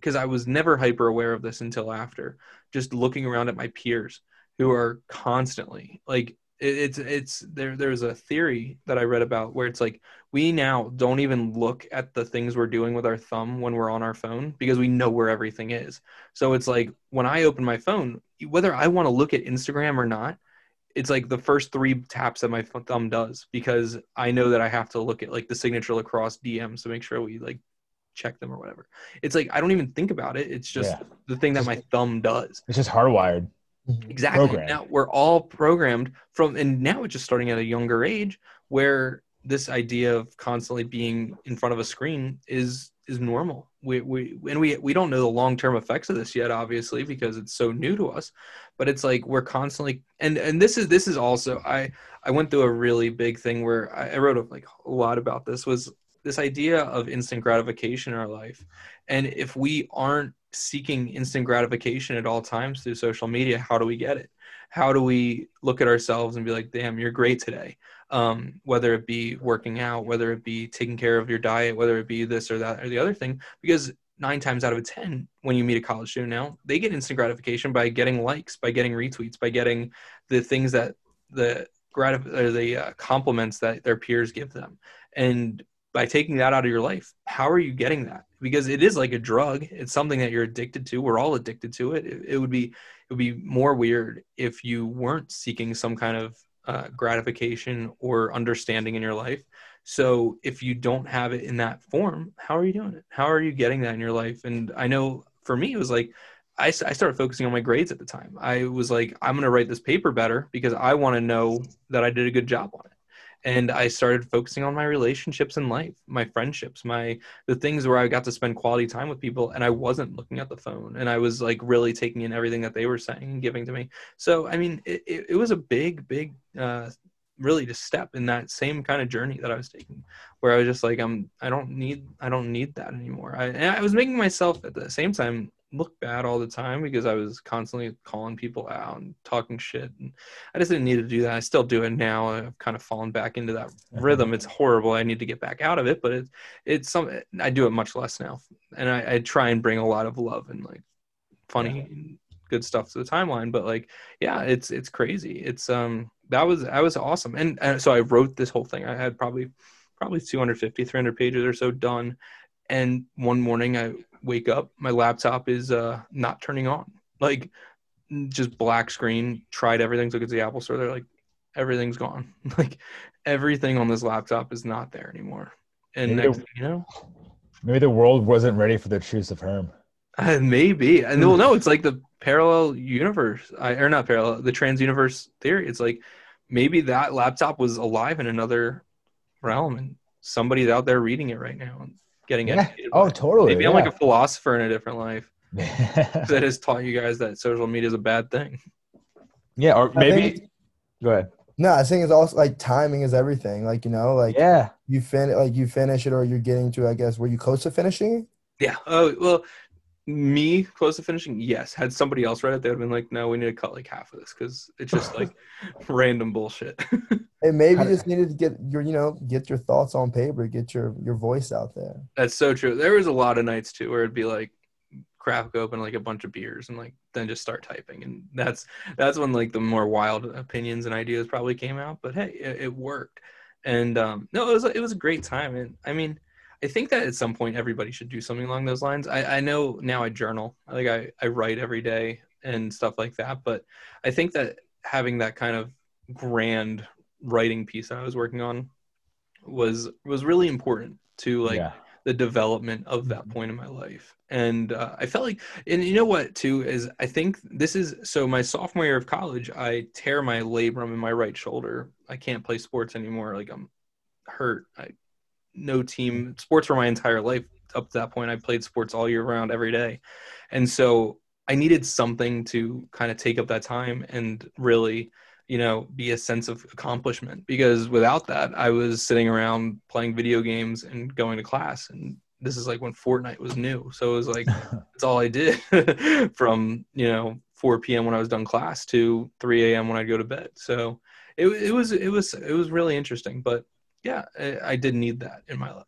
because i was never hyper aware of this until after just looking around at my peers who are constantly like it, it's it's there there's a theory that i read about where it's like we now don't even look at the things we're doing with our thumb when we're on our phone because we know where everything is. So it's like when I open my phone, whether I want to look at Instagram or not, it's like the first three taps that my thumb does because I know that I have to look at like the signature lacrosse DMs to make sure we like check them or whatever. It's like I don't even think about it. It's just Yeah. the thing that my thumb does. It's just hardwired. Mhm. Exactly. Programmed. Now we're all programmed from, and now it's just starting at a younger age where this idea of constantly being in front of a screen is is normal. We we and we we don't know the long term effects of this yet, obviously, because it's so new to us. But it's like we're constantly, and and this is this is also I I went through a really big thing where I, I wrote a, like a lot about this was this idea of instant gratification in our life, and if we aren't seeking instant gratification at all times through social media, how do we get it? How do we look at ourselves and be like, damn, you're great today? Um, whether it be working out, whether it be taking care of your diet, whether it be this or that or the other thing, because nine times out of 10, when you meet a college student now, they get instant gratification by getting likes, by getting retweets, by getting the things that the gratif- or the uh, compliments that their peers give them. And by taking that out of your life, how are you getting that? Because it is like a drug. It's something that you're addicted to. We're all addicted to it. It, it would be it would be more weird if you weren't seeking some kind of uh, gratification or understanding in your life. So if you don't have it in that form, how are you doing it? How are you getting that in your life? And I know for me, it was like I, started focusing on my grades at the time. I was like, I'm going to write this paper better because I want to know that I did a good job on it. And I started focusing on my relationships in life, my friendships, my the things where I got to spend quality time with people, and I wasn't looking at the phone, and I was like really taking in everything that they were saying and giving to me. So I mean, it, it, it was a big, big, uh, really just step in that same kind of journey that I was taking, where I was just like, I'm, I don't need, I don't need that anymore. I, I was making myself at the same time look bad all the time because I was constantly calling people out and talking shit, and I just didn't need to do that. I still do it now. I've kind of fallen back into that rhythm. It's horrible. I need to get back out of it, but it's it's some. I do it much less now, and I, I try and bring a lot of love and like funny and good stuff to the timeline. But like, yeah, it's it's crazy. It's um that was that was awesome, and, and so I wrote this whole thing. I had probably probably 250 300 pages or so done and one morning i wake up my laptop is uh not turning on. Like just black screen tried everything took it to the apple store they're like everything's gone. Like everything on this laptop is not there anymore. And Maybe- next thing you know Maybe the world wasn't ready for the truth of Herm. uh, maybe. And well no it's like the parallel universe I, or not parallel the trans universe theory. It's like maybe that laptop was alive in another realm and somebody's out there reading it right now. and getting Yeah. educated Oh, it. totally. maybe i'm like a philosopher in a different life that has taught you guys that social media is a bad thing. yeah, or maybe. Go ahead. No, I think it's also like timing is everything. Like you know, like Yeah. you fin like you finish it or you're getting to. I guess were you close to finishing? Yeah. Oh well, me close to finishing. Yes. Had somebody else read it, they would have been like, "No, we need to cut like half of this because it's just like random bullshit." And maybe you just needed to get your, you know, get your thoughts on paper, get your your voice out there. That's so true. There was a lot of nights too where it'd be like crack open like a bunch of beers and like then just start typing and that's that's when like the more wild opinions and ideas probably came out but hey it, it worked and um no it was it was a great time and i mean i think that at some point everybody should do something along those lines. I i know now i journal like i i write every day and stuff like that but i think that having that kind of grand writing piece that i was working on was was really important to like yeah. the development of that point in my life. And uh, i felt like and you know what too is i think this is so my sophomore year of college i tear my labrum in my right shoulder. I can't play sports anymore. Like i'm hurt. I no team sports for my entire life up to that point. I played sports all year round every day. And so i needed something to kind of take up that time and really you know be a sense of accomplishment. Because without that i was sitting around playing video games and going to class. And this is like when fortnite was new. So it was like that's all i did from you know 4 p.m when i was done class to 3 a.m when i'd go to bed. So it, it was it was it was really interesting. But yeah I, I did need that in my life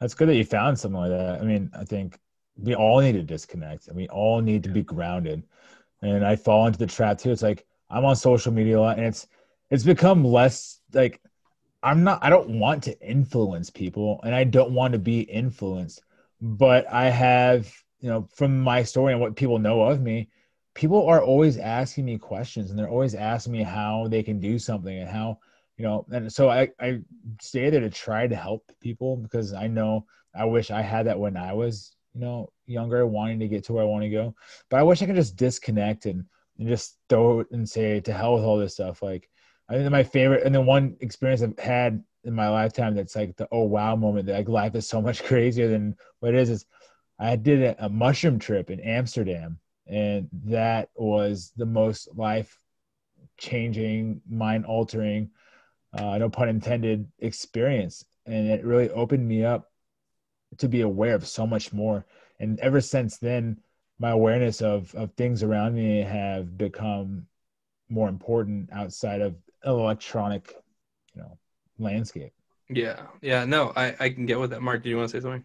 That's good that you found something like that. I mean, I think we all need to disconnect and we all need to be grounded. And I fall into the trap too. It's like I'm on social media a lot and it's it's become less like I'm not I don't want to influence people and I don't want to be influenced. But I have, you know, from my story and what people know of me, people are always asking me questions and they're always asking me how they can do something and how you know and so i i stay there to try to help people because i know i wish i had that when i was you know, younger, wanting to get to where I want to go. But I wish I could just disconnect and, and just throw it and say to hell with all this stuff. Like I think my favorite and the one experience I've had in my lifetime that's like the oh wow moment that like life is so much crazier than what it is is I did a, a mushroom trip in Amsterdam and that was the most life changing, mind altering, uh, no pun intended, experience. And it really opened me up to be aware of so much more. And ever since then, my awareness of, of things around me have become more important outside of electronic, you know, landscape. Yeah. Yeah. No, I, I can get with that. Mark, do you want to say something?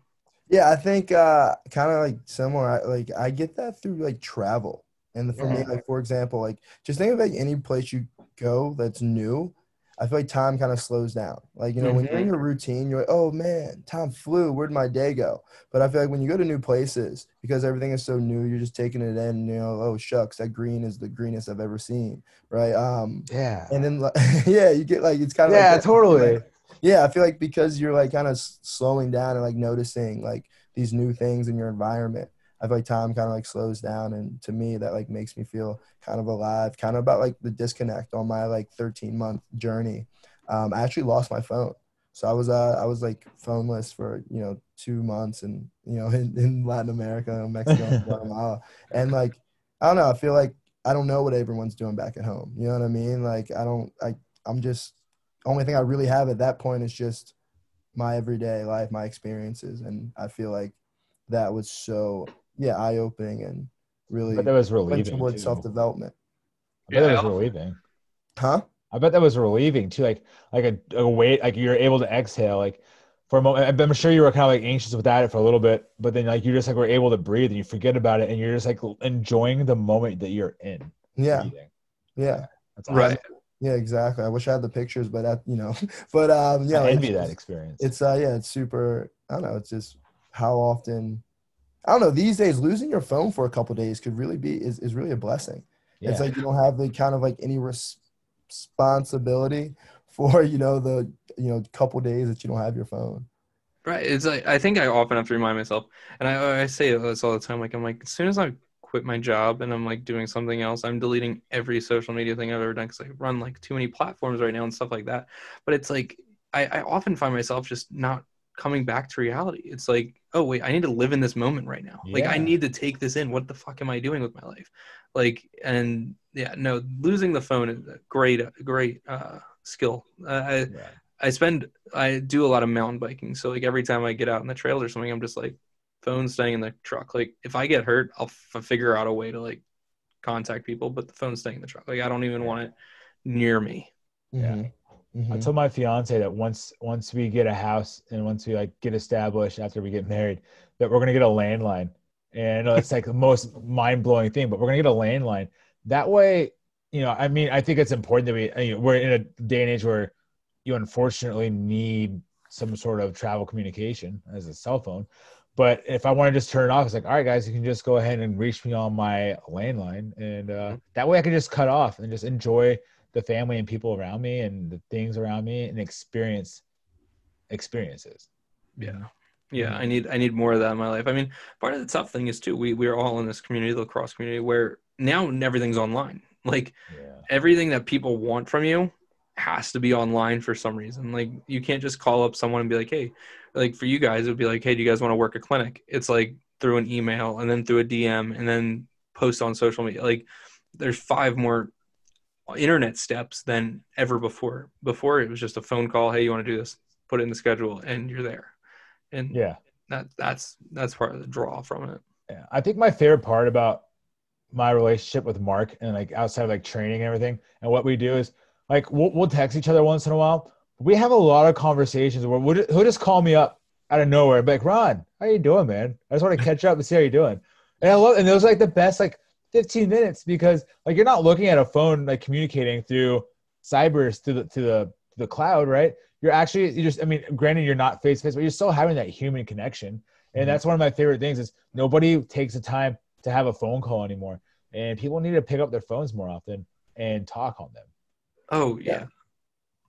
Yeah, I think uh, kind of like similar. I, like I get that through like travel, and for me, like for example, like just think of like any place you go that's new. I feel like time kind of slows down. Like you know, when you're in your routine, you're like, oh man, time flew. Where'd my day go? But I feel like when you go to new places, because everything is so new, you're just taking it in. You know, oh shucks, that green is the greenest I've ever seen, right? Um, Yeah. and then like, yeah, you get like it's kind of Yeah, like totally. yeah i feel like because you're like kind of slowing down and like noticing like these new things in your environment i feel like time kind of like slows down and to me that like makes me feel kind of alive kind of about like the disconnect on my like 13 month journey. Um, i actually lost my phone. So i was uh i was like phoneless for you know two months and you know in, in latin america mexico and guatemala. And like i don't know i feel like i don't know what everyone's doing back at home. You know what i mean? Like i don't i i'm just only thing I really have at that point is just my everyday life, my experiences, and I feel like that was so yeah eye opening and really But that was went relieving. towards too. self development. I bet Yeah, that was also- relieving. Huh? I bet that was relieving too. Like like a, a weight, like you're able to exhale. Like for a moment, I'm sure you were kind of like anxious without it for a little bit, but then like you just like were able to breathe and you forget about it and you're just like enjoying the moment that you're in. Yeah, breathing. yeah, That's Right. yeah, exactly. I wish I had the pictures, but that you know, but um, yeah, I like, envy that experience. It's uh, yeah, it's super. I don't know. It's just how often. I don't know. These days, losing your phone for a couple days could really be is, is really a blessing. yeah. It's like you don't have the kind of like any res- responsibility for you know the you know couple days that you don't have your phone. Right. It's like I think I often have to remind myself, and I I say this all the time. Like I'm like as soon as I quit my job and I'm like doing something else, I'm deleting every social media thing I've ever done because I run like too many platforms right now and stuff like that. But it's like I, I often find myself just not coming back to reality. It's like oh wait, I need to live in this moment right now. Like I need to take this in. What the fuck am I doing with my life? Like and yeah, no, losing the phone is a great great uh, skill. Uh, I, yeah. I spend I do a lot of mountain biking, so like every time I get out in the trails or something, I'm just like phone staying in the truck. Like if I get hurt, I'll f- figure out a way to like contact people, but the phone's staying in the truck. Like I don't even want it near me. Yeah. Mhm. I told my fiance that once once we get a house and once we like get established after we get married, that we're gonna get a landline. And know it's like the most mind blowing thing, but we're gonna get a landline. That way, you know, I mean, I think it's important that we I mean, we're in a day and age where you unfortunately need some sort of travel communication as a cell phone. But if I want to just turn it off, it's like, all right, guys, you can just go ahead and reach me on my landline, and uh, that way I can just cut off and just enjoy the family and people around me and the things around me and experience experiences. Yeah. Mm-hmm. Yeah, I need I need more of that in my life. I mean, part of the tough thing is too, we we're all in this community, the lacrosse community, where now everything's online. Like Yeah. everything that people want from you has to be online for some reason. Like you can't just call up someone and be like, "Hey," like for you guys, it would be like, "Hey, do you guys want to work a clinic?" It's like through an email and then through a DM and then post on social media. Like there's five more internet steps than ever before. Before it was just a phone call, "Hey, you want to do this?" Put it in the schedule, and you're there. And Yeah. that that's that's part of the draw from it. Yeah. I think my favorite part about my relationship with Mark and like outside of like training and everything and what we do is like we'll, we'll text each other once in a while. We have a lot of conversations where we'll, he'll just call me up out of nowhere, be like, Ron, how you doing, man? I just want to catch up and see how you're doing. And I love, and those are like the best like 15 minutes because like you're not looking at a phone like communicating through cybers to the to the to the cloud, right? You're actually you just I mean, granted you're not face to face, but you're still having that human connection. And Mhm. that's one of my favorite things is nobody takes the time to have a phone call anymore. And people need to pick up their phones more often and talk on them. Oh yeah. Yeah.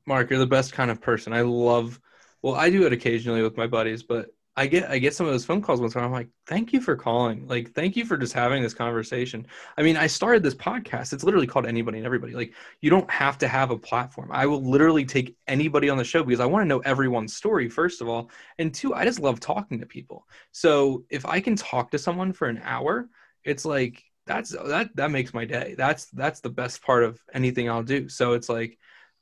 Mark, you're the best kind of person. I love well, I do it occasionally with my buddies, but I get I get some of those phone calls once in a while. I'm like, thank you for calling. Like, thank you for just having this conversation. I mean, I started this podcast. It's literally called Anybody and Everybody. Like, you don't have to have a platform. I will literally take anybody on the show because I want to know everyone's story, first of all. And two, I just love talking to people. So if I can talk to someone for an hour, it's like that's that that makes my day. That's that's the best part of anything I'll do. So it's like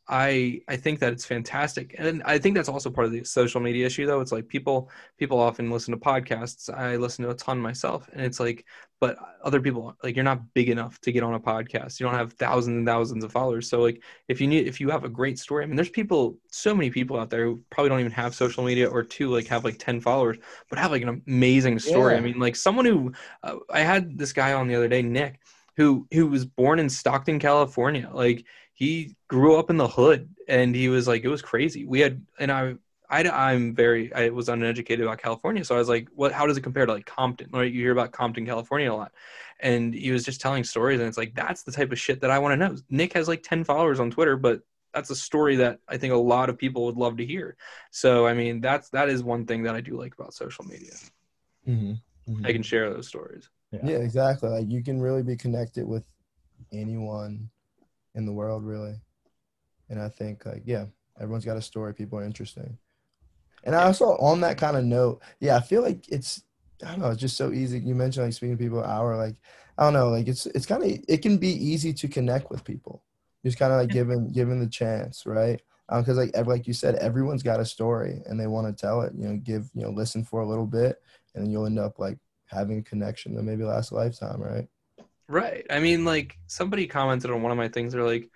I I think that it's fantastic, and I think that's also part of the social media issue. Though it's like people people often listen to podcasts. I listen to a ton myself, and it's like, but other people like you're not big enough to get on a podcast. You don't have thousands and thousands of followers. So like if you need if you have a great story, I mean, there's people, so many people out there who probably don't even have social media or two like have like ten followers, but have like an amazing story. Yeah. I mean, like someone who uh, I had this guy on the other day, Nick, who who was born in Stockton, California, like he grew up in the hood and he was like it was crazy we had and i I, am very, I was uneducated about California. So I was like, what, how does it compare to like Compton? Right. You hear about Compton, California a lot. And he was just telling stories. And it's like, that's the type of shit that I want to know. Nick has like 10 followers on Twitter, but that's a story that I think a lot of people would love to hear. So, I mean, that's, that is one thing that I do like about social media. Mm-hmm. Mm-hmm. I can share those stories. Yeah. yeah, exactly. Like you can really be connected with anyone in the world really. And i think like yeah everyone's got a story people are interesting and i also on that kind of note yeah i feel like it's i don't know it's just so easy. You mentioned like speaking to people an hour like i don't know like it's it's kind of it can be easy to connect with people. Just kind of like given given the chance right? Because um, like like you said everyone's got a story and they want to tell it you know give you know listen for a little bit and then you'll end up like having a connection that maybe lasts a lifetime right Right. I mean, like somebody commented on one of my things. They're like,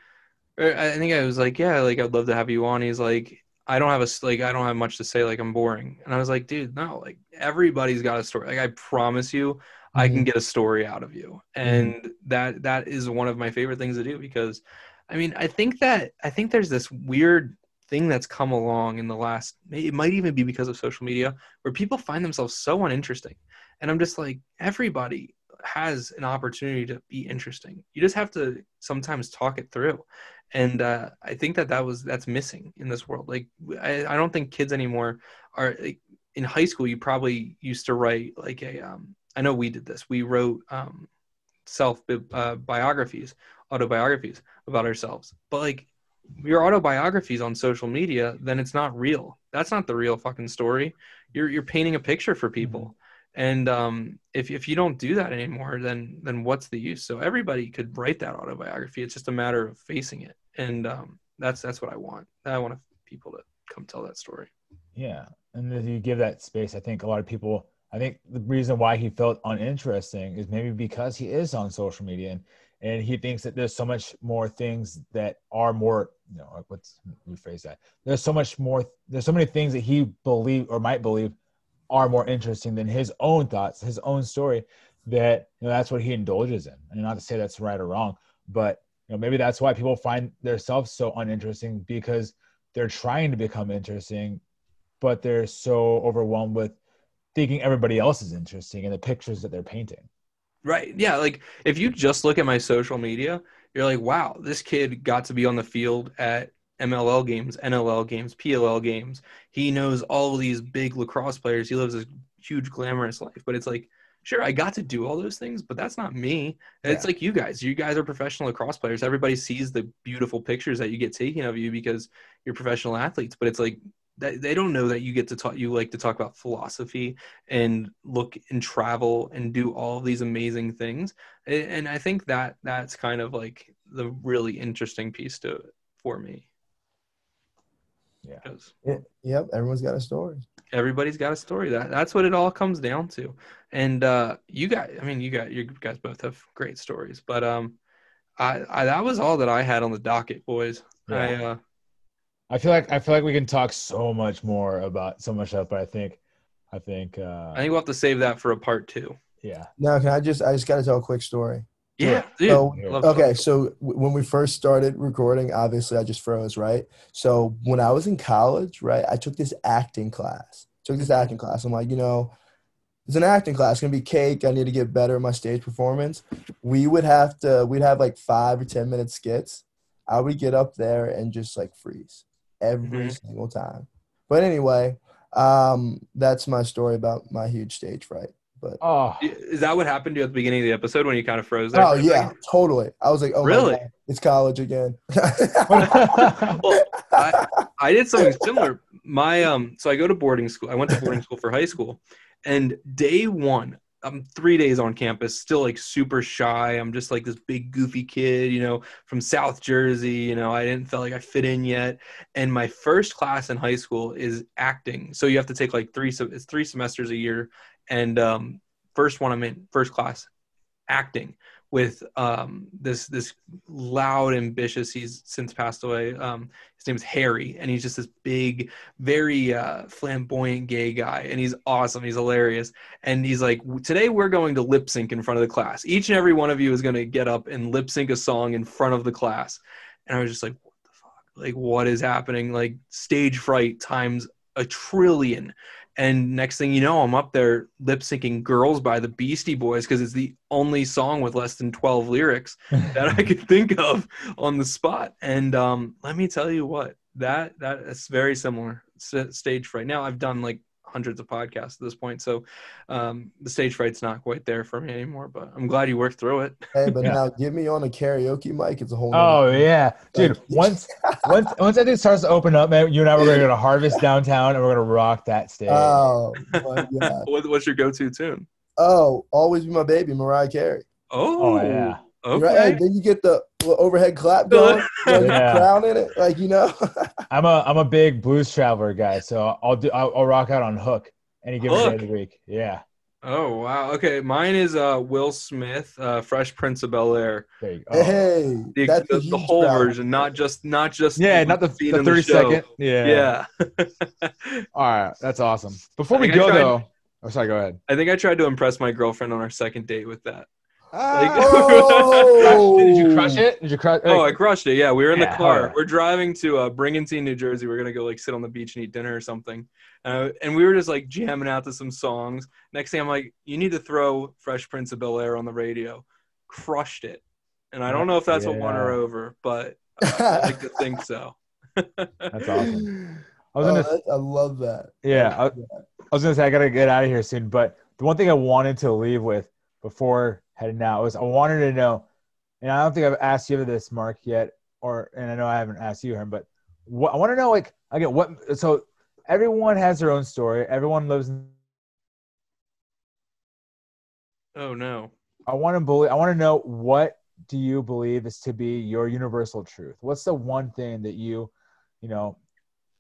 I think I was like, yeah, like I'd love to have you on. He's like, I don't have a like, I don't have much to say. Like I'm boring. And I was like, dude, no, like everybody's got a story. Like I promise you, mm-hmm. I can mm-hmm. get a story out of you. Mm-hmm. And mm-hmm. that that is one of my favorite things to do because, I mean, I think that I think there's this weird thing that's come along in the last. It might even be because of social media where people find themselves so uninteresting. And I'm just like, everybody has an opportunity to be interesting. You just have to sometimes talk it through. And uh, I think that that was that's missing in this world. Like I, I don't think kids anymore are like, in high school. You probably used to write like a. Um, I know we did this. We wrote um, self uh, biographies, autobiographies about ourselves. But like your autobiographies on social media, then it's not real. That's not the real fucking story. You're you're painting a picture for people. And um, if if you don't do that anymore, then then what's the use? So everybody could write that autobiography. It's just a matter of facing it, and um, that's that's what I want. I want people to come tell that story. Yeah, and if you give that space, I think a lot of people. I think the reason why he felt uninteresting is maybe because he is on social media and, and he thinks that there's so much more things that are more you know let's rephrase that there's so much more there's so many things that he believe or might believe are more interesting than his own thoughts, his own story, that you know that's what he indulges in. And not to say that's right or wrong, but you know maybe that's why people find themselves so uninteresting because they're trying to become interesting, but they're so overwhelmed with thinking everybody else is interesting in the pictures that they're painting. Right. Yeah. Like if you just look at my social media, you're like, wow, this kid got to be on the field at MLL games, NLL games, PLL games. He knows all of these big lacrosse players. He lives a huge glamorous life, but it's like, sure, I got to do all those things, but that's not me. Yeah. It's like you guys. You guys are professional lacrosse players. Everybody sees the beautiful pictures that you get taken of you because you're professional athletes, but it's like they don't know that you get to talk you like to talk about philosophy and look and travel and do all of these amazing things and i think that that's kind of like the really interesting piece to it for me yeah. yeah. Yep. Everyone's got a story. Everybody's got a story. That that's what it all comes down to. And uh, you guys, I mean, you got you guys both have great stories, but um, I, I that was all that I had on the docket, boys. Yeah. I uh, I feel like I feel like we can talk so much more about so much stuff, but I think I think uh, I think we'll have to save that for a part two. Yeah. Now, can I just I just got to tell a quick story. Yeah. Dude, so, okay. So when we first started recording, obviously I just froze, right? So when I was in college, right, I took this acting class. Took this acting class. I'm like, you know, it's an acting class. It's gonna be cake. I need to get better at my stage performance. We would have to. We'd have like five or ten minute skits. I would get up there and just like freeze every mm-hmm. single time. But anyway, um, that's my story about my huge stage fright. But Oh, Is that what happened to you at the beginning of the episode when you kind of froze? there oh yeah, second? totally. I was like, oh Really? my god, it's college again. Well, I, I did something similar. My um, so I go to boarding school. I went to boarding school for high school, and day one, I'm three days on campus, still like super shy. I'm just like this big goofy kid, you know, from South Jersey. You know, I didn't feel like I fit in yet. And my first class in high school is acting. So you have to take like three. So it's three semesters a year, and um, first one I'm in, first class, acting with um, this this loud, ambitious. He's since passed away. Um, his is Harry, and he's just this big, very uh, flamboyant gay guy, and he's awesome. He's hilarious, and he's like, today we're going to lip sync in front of the class. Each and every one of you is going to get up and lip sync a song in front of the class, and I was just like, what the fuck? Like, what is happening? Like stage fright times a trillion. And next thing you know, I'm up there lip syncing "Girls" by the Beastie Boys because it's the only song with less than 12 lyrics that I could think of on the spot. And um, let me tell you what that that is very similar S- stage fright. Now I've done like hundreds of podcasts at this point, so um, the stage fright's not quite there for me anymore. But I'm glad you worked through it. hey, but Yeah. now get me on a karaoke mic. It's a whole. oh nother- yeah, dude. Like- Once once once that thing starts to open up, man, you and I we're gonna go to Harvest downtown and we're gonna rock that stage. Oh my god. What, what's your go-to tune? Oh, always be my baby, Mariah Carey. Oh, Oh, yeah. Okay. Right? Hey, then you get the overhead clap going, like, Yeah. crown in it, like you know. I'm a I'm a big blues traveler guy, so I'll do I'll, I'll rock out on Hook any given day Hook? of the week. Yeah, Oh wow. Okay, mine is uh, Will Smith, uh, Fresh Prince of Bel Air. there you hey, The, that's a the, the whole crowd. version, not just not just yeah, not the, scene the in 30 show. second. Yeah. Yeah. All right, that's awesome. Before we go tried- though, oh sorry, go ahead. I think I tried to impress my girlfriend on our second date with that. Oh, Did you crush it? Did you crush? Oh, I crushed it. Yeah, we were in Yeah, the car. hell. We're driving to uh, Brigantine, New Jersey. We're gonna go like sit on the beach and eat dinner or something. Uh, and we were just like jamming out to some songs. Next thing I'm like, you need to throw Fresh Prince of Bel Air on the radio. Crushed it. And I don't know if that's what won her Yeah. over, but uh, I like to think so. That's awesome. I I, was gonna I love that. Yeah, I, I was gonna say I gotta get out of here soon, but the one thing I wanted to leave with before heading out was I wanted to know, and I don't think I've asked you this, Mark, yet, or and I know I haven't asked you, Herm, but what, I want to know, like, again, what? So everyone has their own story. Everyone lives. In, Oh no. I want to believe. I want to know what do you believe is to be your universal truth? What's the one thing that you, you know,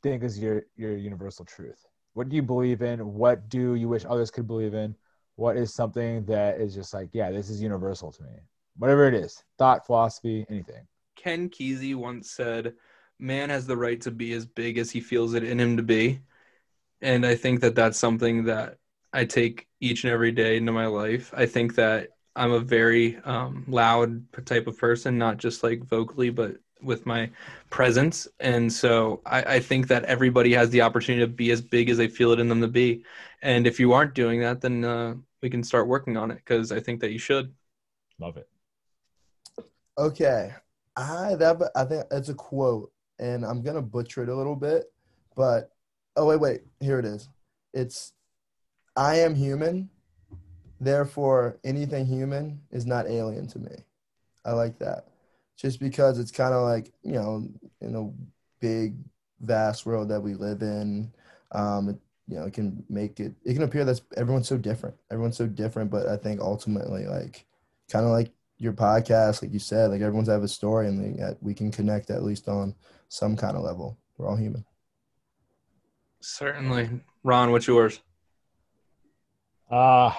think is your your universal truth? What do you believe in? What do you wish others could believe in? What is something that is just like, yeah, this is universal to me. Whatever it is, thought, philosophy, anything. Ken Kesey once said, "Man has the right to be as big as he feels it in him to be," and I think that that's something that I take each and every day into my life. I think that I'm a very um, loud type of person, not just like vocally, but with my presence. And so I, I think that everybody has the opportunity to be as big as they feel it in them to be. And if you aren't doing that, then uh, we can start working on it because I think that you should. Love it. Okay, I that I think it's a quote, and I'm gonna butcher it a little bit, but oh wait, wait, here it is. It's I am human, therefore anything human is not alien to me. I like that, just because it's kind of like you know in a big vast world that we live in, um, it, you know, it can make it it can appear that everyone's so different. Everyone's so different, but I think ultimately like kind of like your podcast, like you said, like everyone's have a story, and they, we can connect at least on some kind of level. We're all human. Certainly. Ron, what's yours? Uh,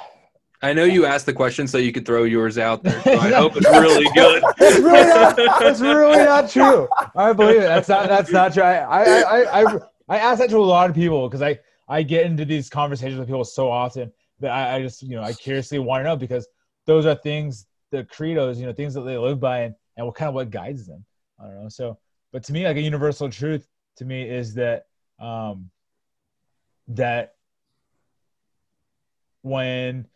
I know you asked the question so you could throw yours out there. So I hope it's really good. it's really not. It's really not true. I believe it. That's not. That's not true. I I I I, I ask that to a lot of people because I I get into these conversations with people so often that I, I just you know I curiously want to know because those are things the credos you know things that they live by and and what kind of what guides them. I don't know. So, but to me, like a universal truth to me is that um that when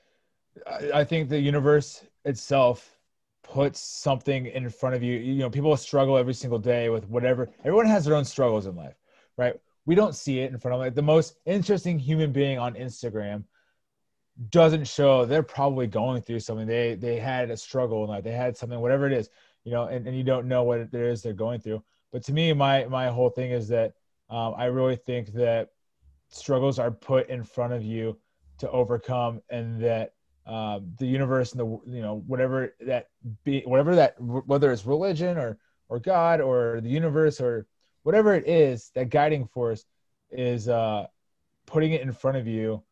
I, I think the universe itself puts something in front of you. You know, people struggle every single day with whatever. Everyone has their own struggles in life, right? We don't see it in front of like the most interesting human being on Instagram doesn't show they're probably going through something. They they had a struggle in life. They had something, whatever it is, you know, and, and you don't know what it is they're going through. But to me, my my whole thing is that um, I really think that struggles are put in front of you to overcome, and that um, the universe and the you know whatever that be whatever that whether it's religion or or God or the universe or whatever it is, that guiding force is uh, putting it in front of you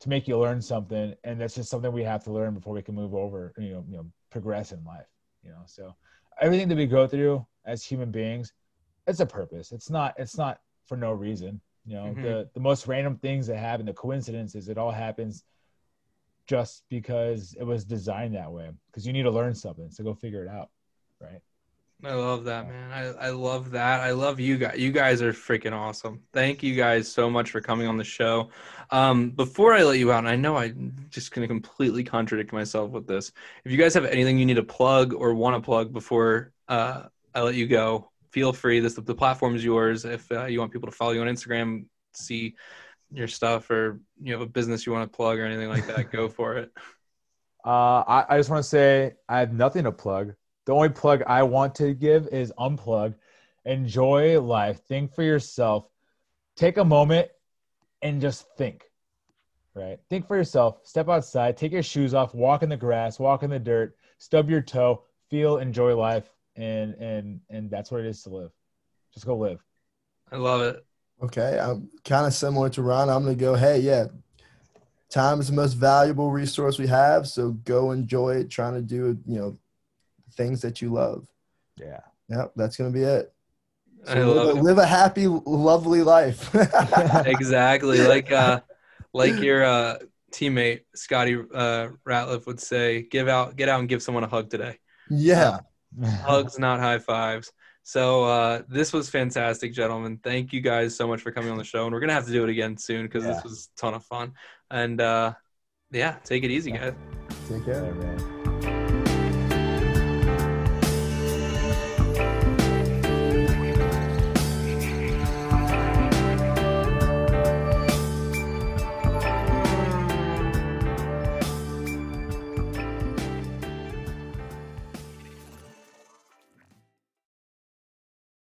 to make you learn something, and that's just something we have to learn before we can move over, you know, you know, progress in life. You know, so everything that we go through as human beings, it's a purpose. It's not. It's not for no reason. You know, mm-hmm. the the most random things that happen, the coincidences, it all happens just because it was designed that way. Because you need to learn something, so go figure it out, right? I love that, man. I, I love that. I love you guys. You guys are freaking awesome. Thank you guys so much for coming on the show. Um, before I let you out, and I know I'm just going to completely contradict myself with this. If you guys have anything you need to plug or want to plug before uh, I let you go, feel free. This the platform is yours. If uh, you want people to follow you on Instagram, see your stuff, or you have a business you want to plug or anything like that, go for it. Uh, I, I just want to say I have nothing to plug the only plug I want to give is unplug. Enjoy life. Think for yourself. Take a moment and just think. Right? Think for yourself. Step outside. Take your shoes off. Walk in the grass. Walk in the dirt. Stub your toe. Feel. Enjoy life. And and and that's what it is to live. Just go live. I love it. Okay, I'm kind of similar to Ron. I'm gonna go. Hey, yeah, time is the most valuable resource we have. So go enjoy it. Trying to do you know things that you love. Yeah. Yep, that's gonna be it. So live, a, live, a, happy, lovely life. exactly, like uh, like your uh, teammate Scotty uh, Ratliff would say, "Give out, get out, and give someone a hug today." Yeah, uh, hugs, not high fives. So uh, this was fantastic, gentlemen. Thank you guys so much for coming on the show, and we're gonna have to do it again soon because yeah. this was a ton of fun. And uh, yeah, take it easy, guys. Take care, man.